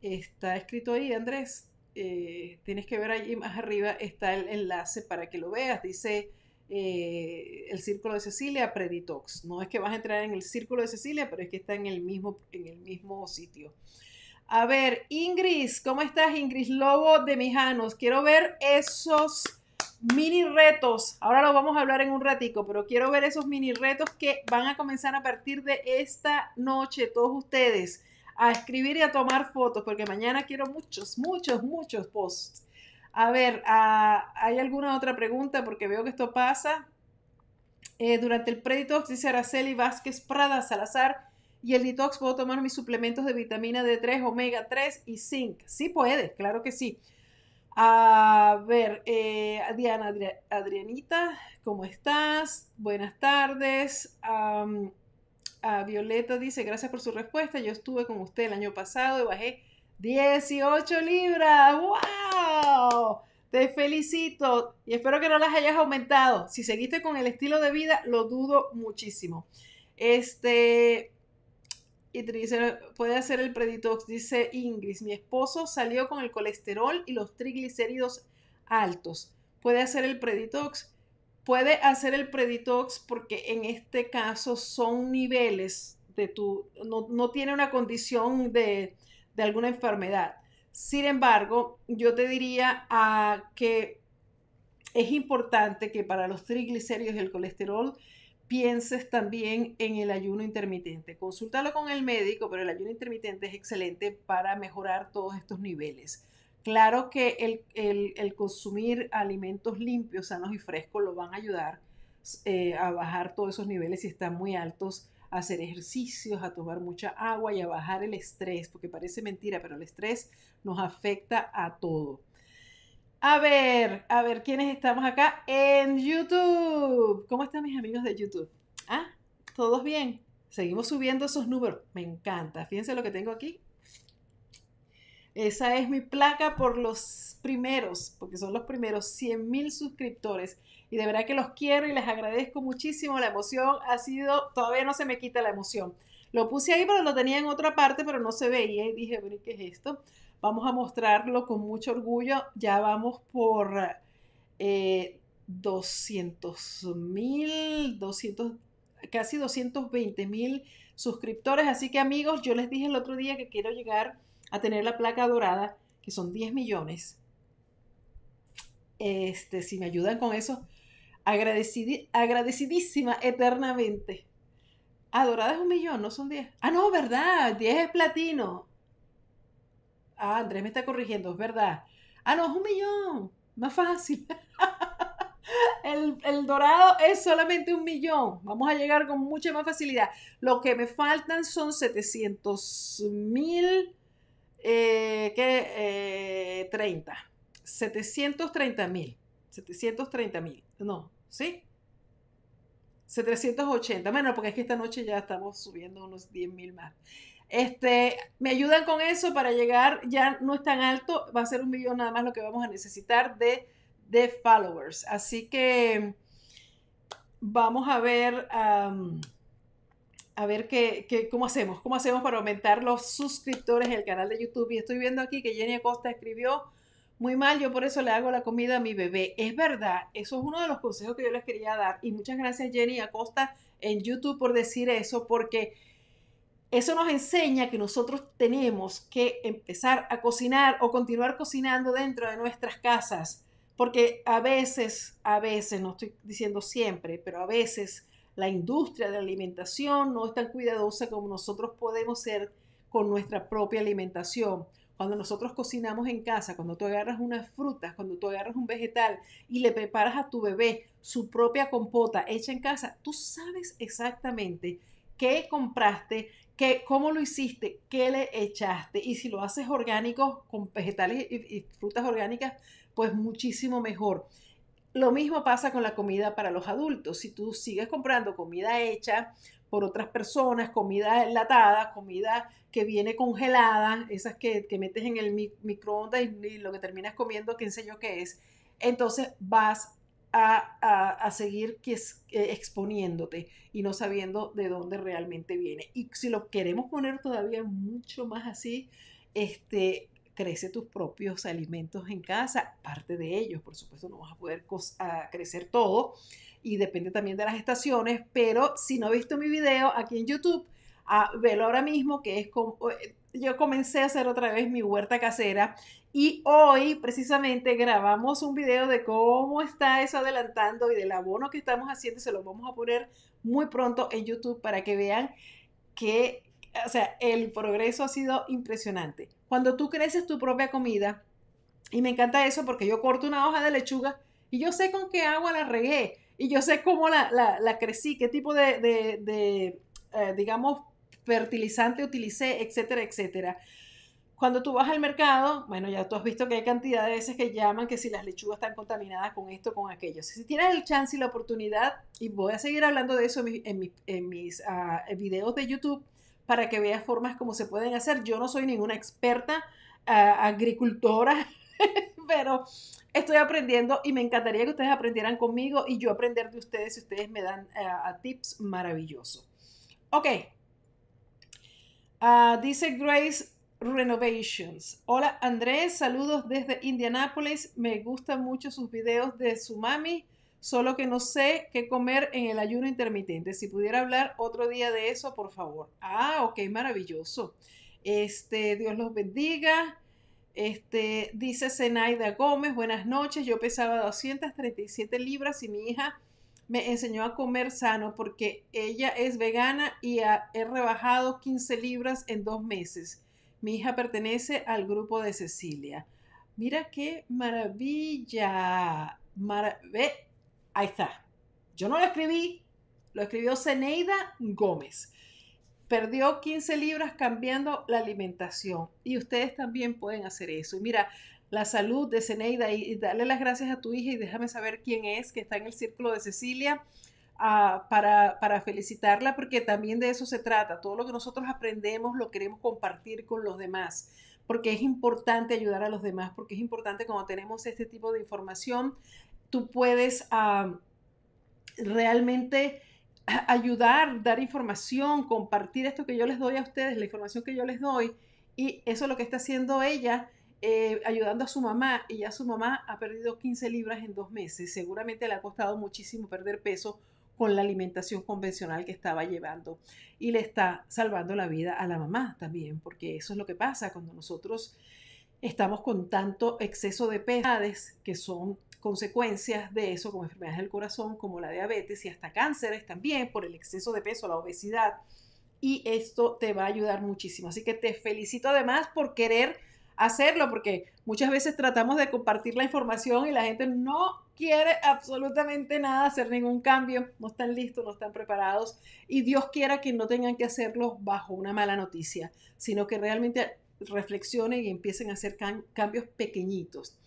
está escrito ahí, Andrés, eh, tienes que ver allí más arriba, está el enlace para que lo veas. Dice eh, el Círculo de Cecilia Preditox. No es que vas a entrar en el Círculo de Cecilia, pero es que está en el mismo, en el mismo sitio. A ver, Ingrid, ¿cómo estás, Ingrid Lobo de Mijanos? Quiero ver esos mini retos. Ahora lo vamos a hablar en un ratico, pero quiero ver esos mini retos que van a comenzar a partir de esta noche, todos ustedes, a escribir y a tomar fotos, porque mañana quiero muchos, muchos, muchos posts. A ver, ah, ¿hay alguna otra pregunta? Porque veo que esto pasa. Eh, durante el preditox, dice Araceli Vázquez Prada Salazar, y el detox puedo tomar mis suplementos de vitamina D3, omega 3 y zinc. Sí puedes, claro que sí. A ver, eh, Diana Adrianita, ¿cómo estás? Buenas tardes. a Violeta dice, gracias por su respuesta. Yo estuve con usted el año pasado y bajé 18 libras. ¡Wow! Te felicito y espero que no las hayas aumentado. Si seguiste con el estilo de vida, lo dudo muchísimo. Este, y puede hacer el preditox, dice Ingrid, mi esposo salió con el colesterol y los triglicéridos altos. Puede hacer el preditox, puede hacer el preditox porque en este caso son niveles de tu, no, tiene una condición de, de, alguna enfermedad. Sin embargo, yo te diría a que es importante que para los triglicéridos y el colesterol, pienses también en el ayuno intermitente. Consúltalo con el médico, pero el ayuno intermitente es excelente para mejorar todos estos niveles. Claro que el, consumir alimentos limpios, sanos y frescos lo van a ayudar eh, a bajar todos esos niveles si están muy altos, a hacer ejercicios, a tomar mucha agua y a bajar el estrés, porque parece mentira, pero el estrés nos afecta a todo. A ver, a ver, ¿quiénes estamos acá en YouTube? ¿Cómo están mis amigos de YouTube? Ah, ¿todos bien? Seguimos subiendo esos números. Me encanta. Fíjense lo que tengo aquí. Esa es mi placa por los primeros, porque son los primeros 100 mil suscriptores. Y de verdad que los quiero y les agradezco muchísimo. La emoción ha sido, todavía no se me quita la emoción. Lo puse ahí, pero lo tenía en otra parte, pero no se veía. Y dije, bueno, ¿qué es esto? Vamos a mostrarlo con mucho orgullo. Ya vamos por 200 eh, mil, 200, casi 220 mil suscriptores. Así que amigos, yo les dije el otro día que quiero llegar a tener la placa dorada, que son 10 millones. Este, si me ayudan con eso, agradecidísima eternamente. Ah, dorada es un millón, no son 10. Ah, no, verdad, 10 es platino. Ah, Andrés me está corrigiendo, es verdad. Ah, no, es un millón, más fácil. El, el, dorado es solamente un millón. Vamos a llegar con mucha más facilidad. Lo que me faltan son 700 mil eh, que 30. 730 mil. 730 mil. No, ¿sí? 780. Bueno, porque es que esta noche ya estamos subiendo unos 10 mil más. Este, me ayudan con eso para llegar, ya no es tan alto, va a ser un millón nada más lo que vamos a necesitar de, de followers. Así que vamos a ver a ver qué, cómo hacemos, cómo hacemos para aumentar los suscriptores en el canal de YouTube. Y estoy viendo aquí que Jenny Acosta escribió muy mal, yo por eso le hago la comida a mi bebé. Es verdad, eso es uno de los consejos que yo les quería dar. Y muchas gracias Jenny Acosta en YouTube por decir eso, porque eso nos enseña que nosotros tenemos que empezar a cocinar o continuar cocinando dentro de nuestras casas. Porque a veces, a veces, no estoy diciendo siempre, pero a veces la industria de la alimentación no es tan cuidadosa como nosotros podemos ser con nuestra propia alimentación. Cuando nosotros cocinamos en casa, cuando tú agarras unas frutas, cuando tú agarras un vegetal y le preparas a tu bebé su propia compota hecha en casa, tú sabes exactamente qué compraste, cómo lo hiciste, qué le echaste. Y si lo haces orgánico, con vegetales y, frutas orgánicas, pues muchísimo mejor. Lo mismo pasa con la comida para los adultos. Si tú sigues comprando comida hecha por otras personas, comida enlatada, comida que viene congelada, esas que, metes en el microondas y, lo que terminas comiendo, quién sé yo qué es, entonces vas a, seguir que eh, exponiéndote y no sabiendo de dónde realmente viene. Y si lo queremos poner todavía mucho más así, este, crece tus propios alimentos en casa, parte de ellos, por supuesto no vas a poder crecer todo y depende también de las estaciones, pero si no has visto mi video aquí en YouTube, a, velo ahora mismo que es como, eh, yo comencé a hacer otra vez mi huerta casera y hoy precisamente grabamos un video de cómo está eso adelantando y del abono que estamos haciendo, se lo vamos a poner muy pronto en YouTube para que vean que, o sea, el progreso ha sido impresionante. Cuando tú creces tu propia comida, y me encanta eso porque yo corto una hoja de lechuga y yo sé con qué agua la regué y yo sé cómo la, la, crecí, qué tipo de, de, eh, digamos, fertilizante utilicé, etcétera, etcétera. Cuando tú vas al mercado, bueno, ya tú has visto que hay cantidad de veces que llaman que si las lechugas están contaminadas con esto, con aquello. Si tienes el chance y la oportunidad, y voy a seguir hablando de eso en, mis, ah, videos de YouTube, para que veas formas como se pueden hacer. Yo no soy ninguna experta ah, agricultora, pero estoy aprendiendo y me encantaría que ustedes aprendieran conmigo y yo aprender de ustedes si ustedes me dan ah, tips maravillosos. Ok. Ah, dice Grace Renovations. Hola Andrés, saludos desde Indianápolis. Me gustan mucho sus videos de su mami solo que no sé qué comer en el ayuno intermitente. Si pudiera hablar otro día de eso, por favor. Ah, ok, maravilloso. Este, Dios los bendiga. Este, dice Zenaida Gómez, buenas noches. Yo pesaba 237 libras y mi hija me enseñó a comer sano porque ella es vegana y he rebajado 15 libras en dos meses. Mi hija pertenece al grupo de Cecilia. Mira qué maravilla. Ahí está. Yo no lo escribí, lo escribió Zeneida Gómez. Perdió 15 libras cambiando la alimentación y ustedes también pueden hacer eso. Mira, la salud de Zeneida y, darle las gracias a tu hija y déjame saber quién es que está en el círculo de Cecilia. Ah, para, para, felicitarla porque también de eso se trata. Todo lo que nosotros aprendemos lo queremos compartir con los demás porque es importante ayudar a los demás, porque es importante cuando tenemos este tipo de información, tú puedes ah, realmente ayudar, dar información, compartir esto que yo les doy a ustedes, la información que yo les doy, y eso es lo que está haciendo ella. Eh, ayudando a su mamá y ya su mamá ha perdido 15 libras en dos meses. Seguramente le ha costado muchísimo perder peso con la alimentación convencional que estaba llevando. Y le está salvando la vida a la mamá también, porque eso es lo que pasa cuando nosotros estamos con tanto exceso de pesajes que son consecuencias de eso, como enfermedades del corazón, como la diabetes y hasta cánceres también por el exceso de peso, la obesidad. Y esto te va a ayudar muchísimo. Así que te felicito además por querer hacerlo, porque muchas veces tratamos de compartir la información y la gente no quiere absolutamente nada, hacer ningún cambio, no están listos, no están preparados y Dios quiera que no tengan que hacerlo bajo una mala noticia, sino que realmente reflexionen y empiecen a hacer cambios pequeñitos.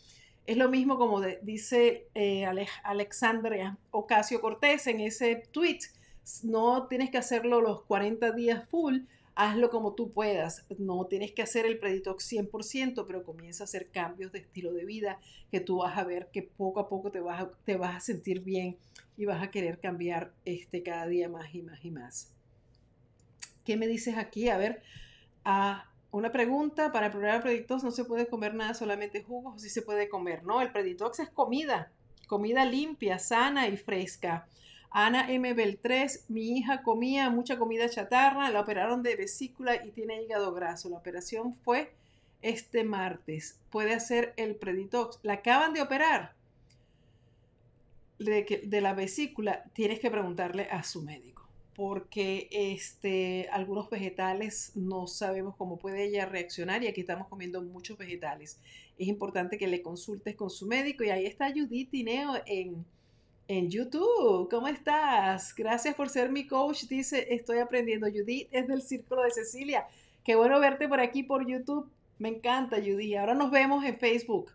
Es lo mismo como dice eh, Alexandria Ocasio Cortés en ese tweet, no tienes que hacerlo los 40 días full, hazlo como tú puedas. No tienes que hacer el Preditox 100%, pero comienza a hacer cambios de estilo de vida que tú vas a ver que poco a poco te vas a, te vas a sentir bien y vas a querer cambiar este cada día más y más y más. ¿Qué me dices aquí? A ver, a una pregunta, para el Preditox no se puede comer nada, solamente jugos, sí se puede comer. No, el Preditox es comida, comida limpia, sana y fresca. Ana M. Beltrés, mi hija comía mucha comida chatarra, la operaron de vesícula y tiene hígado graso. La operación fue este martes. Puede hacer el preditox. La acaban de operar de, la vesícula. Tienes que preguntarle a su médico porque este, algunos vegetales no sabemos cómo puede ella reaccionar y aquí estamos comiendo muchos vegetales. Es importante que le consultes con su médico y ahí está Judith Tineo en en YouTube. ¿Cómo estás? Gracias por ser mi coach. Dice, estoy aprendiendo. Judith es del Círculo de Cecilia. Qué bueno verte por aquí por YouTube. Me encanta, Judith. Ahora nos vemos en Facebook.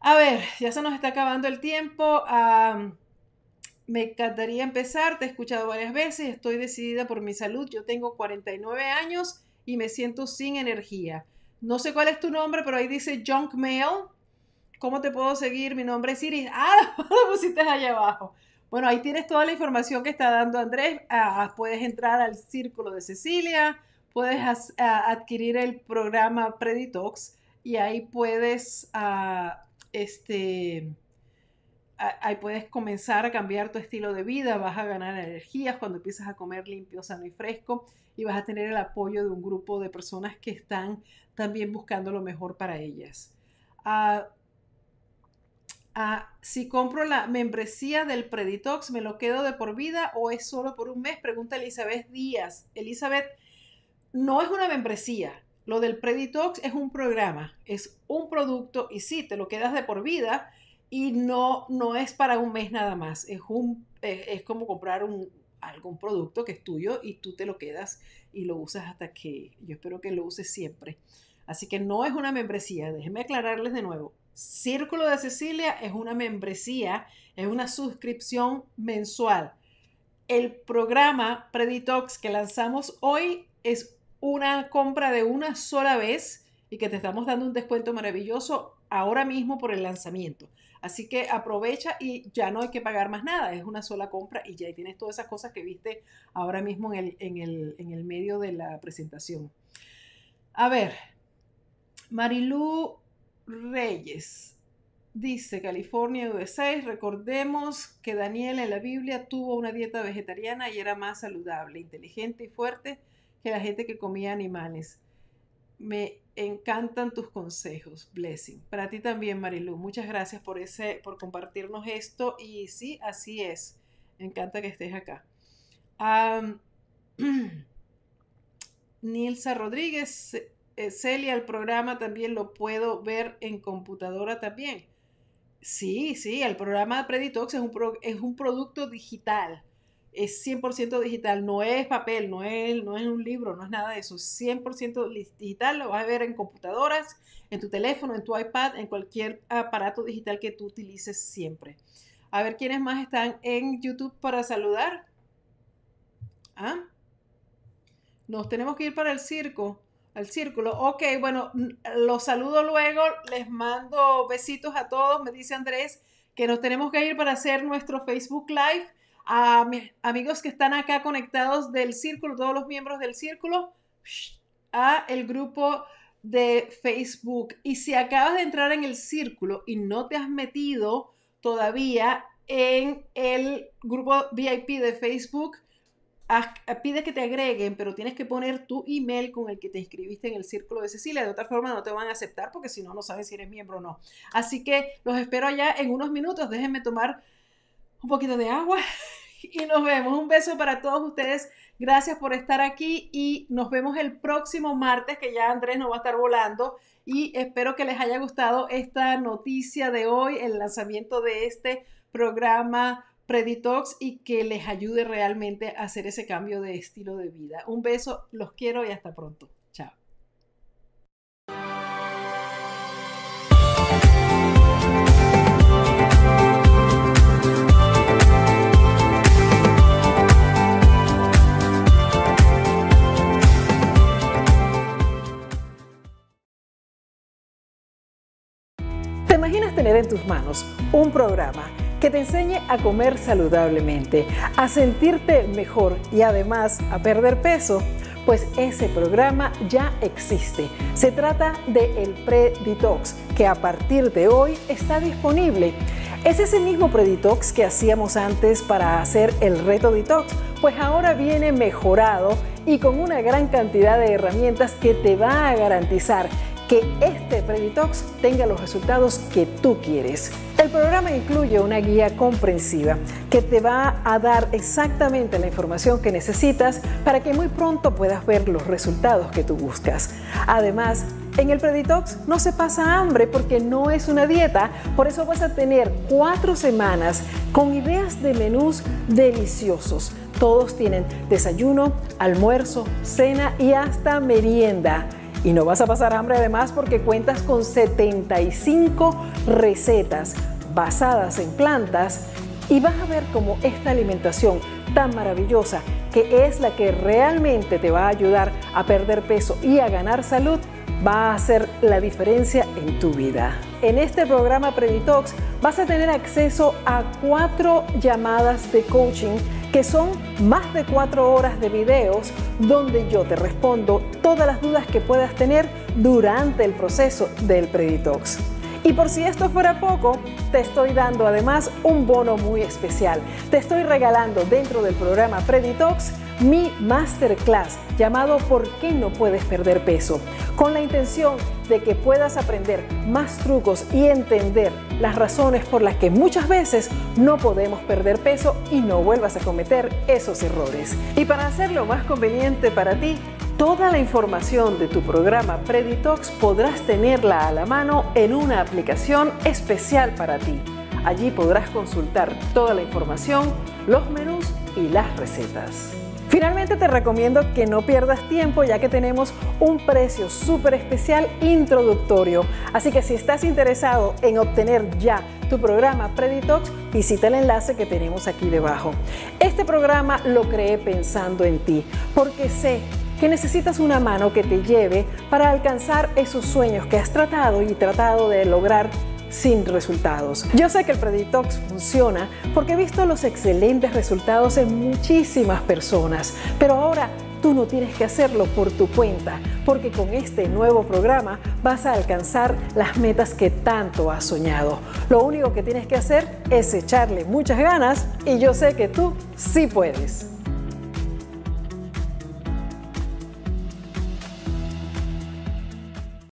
A ver, ya se nos está acabando el tiempo. me encantaría empezar. Te he escuchado varias veces. Estoy decidida por mi salud. Yo tengo 49 años y me siento sin energía. No sé cuál es tu nombre, pero ahí dice Junk Mail. ¿Cómo te puedo seguir? Mi nombre es Iris. Ah, lo pusiste allá abajo. Bueno, ahí tienes toda la información que está dando Andrés. Ah, puedes entrar al Círculo de Cecilia, puedes adquirir el programa Preditox y ahí puedes, ah, este, ahí puedes comenzar a cambiar tu estilo de vida, vas a ganar energías cuando empiezas a comer limpio, sano y fresco y vas a tener el apoyo de un grupo de personas que están también buscando lo mejor para ellas si compro la membresía del Preditox, ¿me lo quedo de por vida o es solo por un mes? Pregunta Elizabeth Díaz. Elizabeth, no es una membresía. Lo del Preditox es un programa, es un producto y sí, te lo quedas de por vida y no, no es para un mes nada más. Es, un, es, como comprar algún producto que es tuyo y tú te lo quedas y lo usas hasta que yo espero que lo uses siempre. Así que no es una membresía. Déjenme aclararles de nuevo. Círculo de Cecilia es una membresía, es una suscripción mensual. El programa Preditox que lanzamos hoy es una compra de una sola vez y que te estamos dando un descuento maravilloso ahora mismo por el lanzamiento. Así que aprovecha y ya no hay que pagar más nada, es una sola compra y ya tienes todas esas cosas que viste ahora mismo en el, en el, en el medio de la presentación. A ver, Marilu Reyes. Dice California, USA, recordemos que Daniel en la Biblia tuvo una dieta vegetariana y era más saludable, inteligente y fuerte que la gente que comía animales. Me encantan tus consejos, blessing. Para ti también, Marilu. Muchas gracias por ese, por compartirnos esto. Y sí, así es. Me encanta que estés acá. Nilsa Rodríguez eh, Celia, el programa también lo puedo ver en computadora también. Sí, sí, el programa Preditox es un, es un producto digital. es 100% digital, no es papel, no es, no es un libro, no es nada de eso, es 100% digital, lo vas a ver en computadoras, en tu teléfono, en tu iPad, en cualquier aparato digital que tú utilices siempre. A ver quiénes más están en YouTube para saludar. ¿Ah? Nos tenemos que ir para el circo, al círculo. Ok, bueno, los saludo luego, les mando besitos a todos, me dice Andrés que nos tenemos que ir para hacer nuestro Facebook Live a mis amigos que están acá conectados del círculo, todos los miembros del círculo, a el grupo de Facebook. Y si acabas de entrar en el círculo y no te has metido todavía en el grupo VIP de Facebook, pide que te agreguen, pero tienes que poner tu email con el que te inscribiste en el círculo de Cecilia. De otra forma no te van a aceptar porque si no, no saben si eres miembro o no. Así que los espero allá en unos minutos. Déjenme tomar un poquito de agua y nos vemos. Un beso para todos ustedes. Gracias por estar aquí y nos vemos el próximo martes que ya Andrés nos va a estar volando y espero que les haya gustado esta noticia de hoy, el lanzamiento de este programa Preditox y que les ayude realmente a hacer ese cambio de estilo de vida. Un beso, los quiero y hasta pronto. Chao. ¿Te imaginas tener en tus manos un programa que te enseñe a comer saludablemente, a sentirte mejor y además a perder peso? Pues ese programa ya existe. Se trata de el Preditox, que a partir de hoy está disponible. Es ese mismo Preditox que hacíamos antes para hacer el reto detox, pues ahora viene mejorado y con una gran cantidad de herramientas que te va a garantizar que este Preditox tenga los resultados que tú quieres. El programa incluye una guía comprensiva que te va a dar exactamente la información que necesitas para que muy pronto puedas ver los resultados que tú buscas. Además, en el Preditox no se pasa hambre porque no es una dieta, por eso vas a tener cuatro semanas con ideas de menús deliciosos. Todos tienen desayuno, almuerzo, cena y hasta merienda. Y no vas a pasar hambre además porque cuentas con 75 recetas basadas en plantas y vas a ver cómo esta alimentación tan maravillosa, que es la que realmente te va a ayudar a perder peso y a ganar salud, va a hacer la diferencia en tu vida. En este programa Preditox vas a tener acceso a cuatro llamadas de coaching que son más de cuatro horas de videos donde yo te respondo todas las dudas que puedas tener durante el proceso del Preditox. Y por si esto fuera poco, te estoy dando además un bono muy especial. Te estoy regalando dentro del programa Preditox mi masterclass llamado ¿Por qué no puedes perder peso? Con la intención de que puedas aprender más trucos y entender las razones por las que muchas veces no podemos perder peso y no vuelvas a cometer esos errores. Y para hacerlo más conveniente para ti, Toda la información de tu programa Preditox podrás tenerla a la mano en una aplicación especial para ti. Allí podrás consultar toda la información, los menús y las recetas. Finalmente te recomiendo que no pierdas tiempo ya que tenemos un precio súper especial introductorio. Así que si estás interesado en obtener ya tu programa Preditox, visita el enlace que tenemos aquí debajo. Este programa lo creé pensando en ti porque sé que necesitas una mano que te lleve para alcanzar esos sueños que has tratado y tratado de lograr sin resultados. Yo sé que el Preditox funciona porque he visto los excelentes resultados en muchísimas personas, pero ahora tú no tienes que hacerlo por tu cuenta, porque con este nuevo programa vas a alcanzar las metas que tanto has soñado. Lo único que tienes que hacer es echarle muchas ganas y yo sé que tú sí puedes.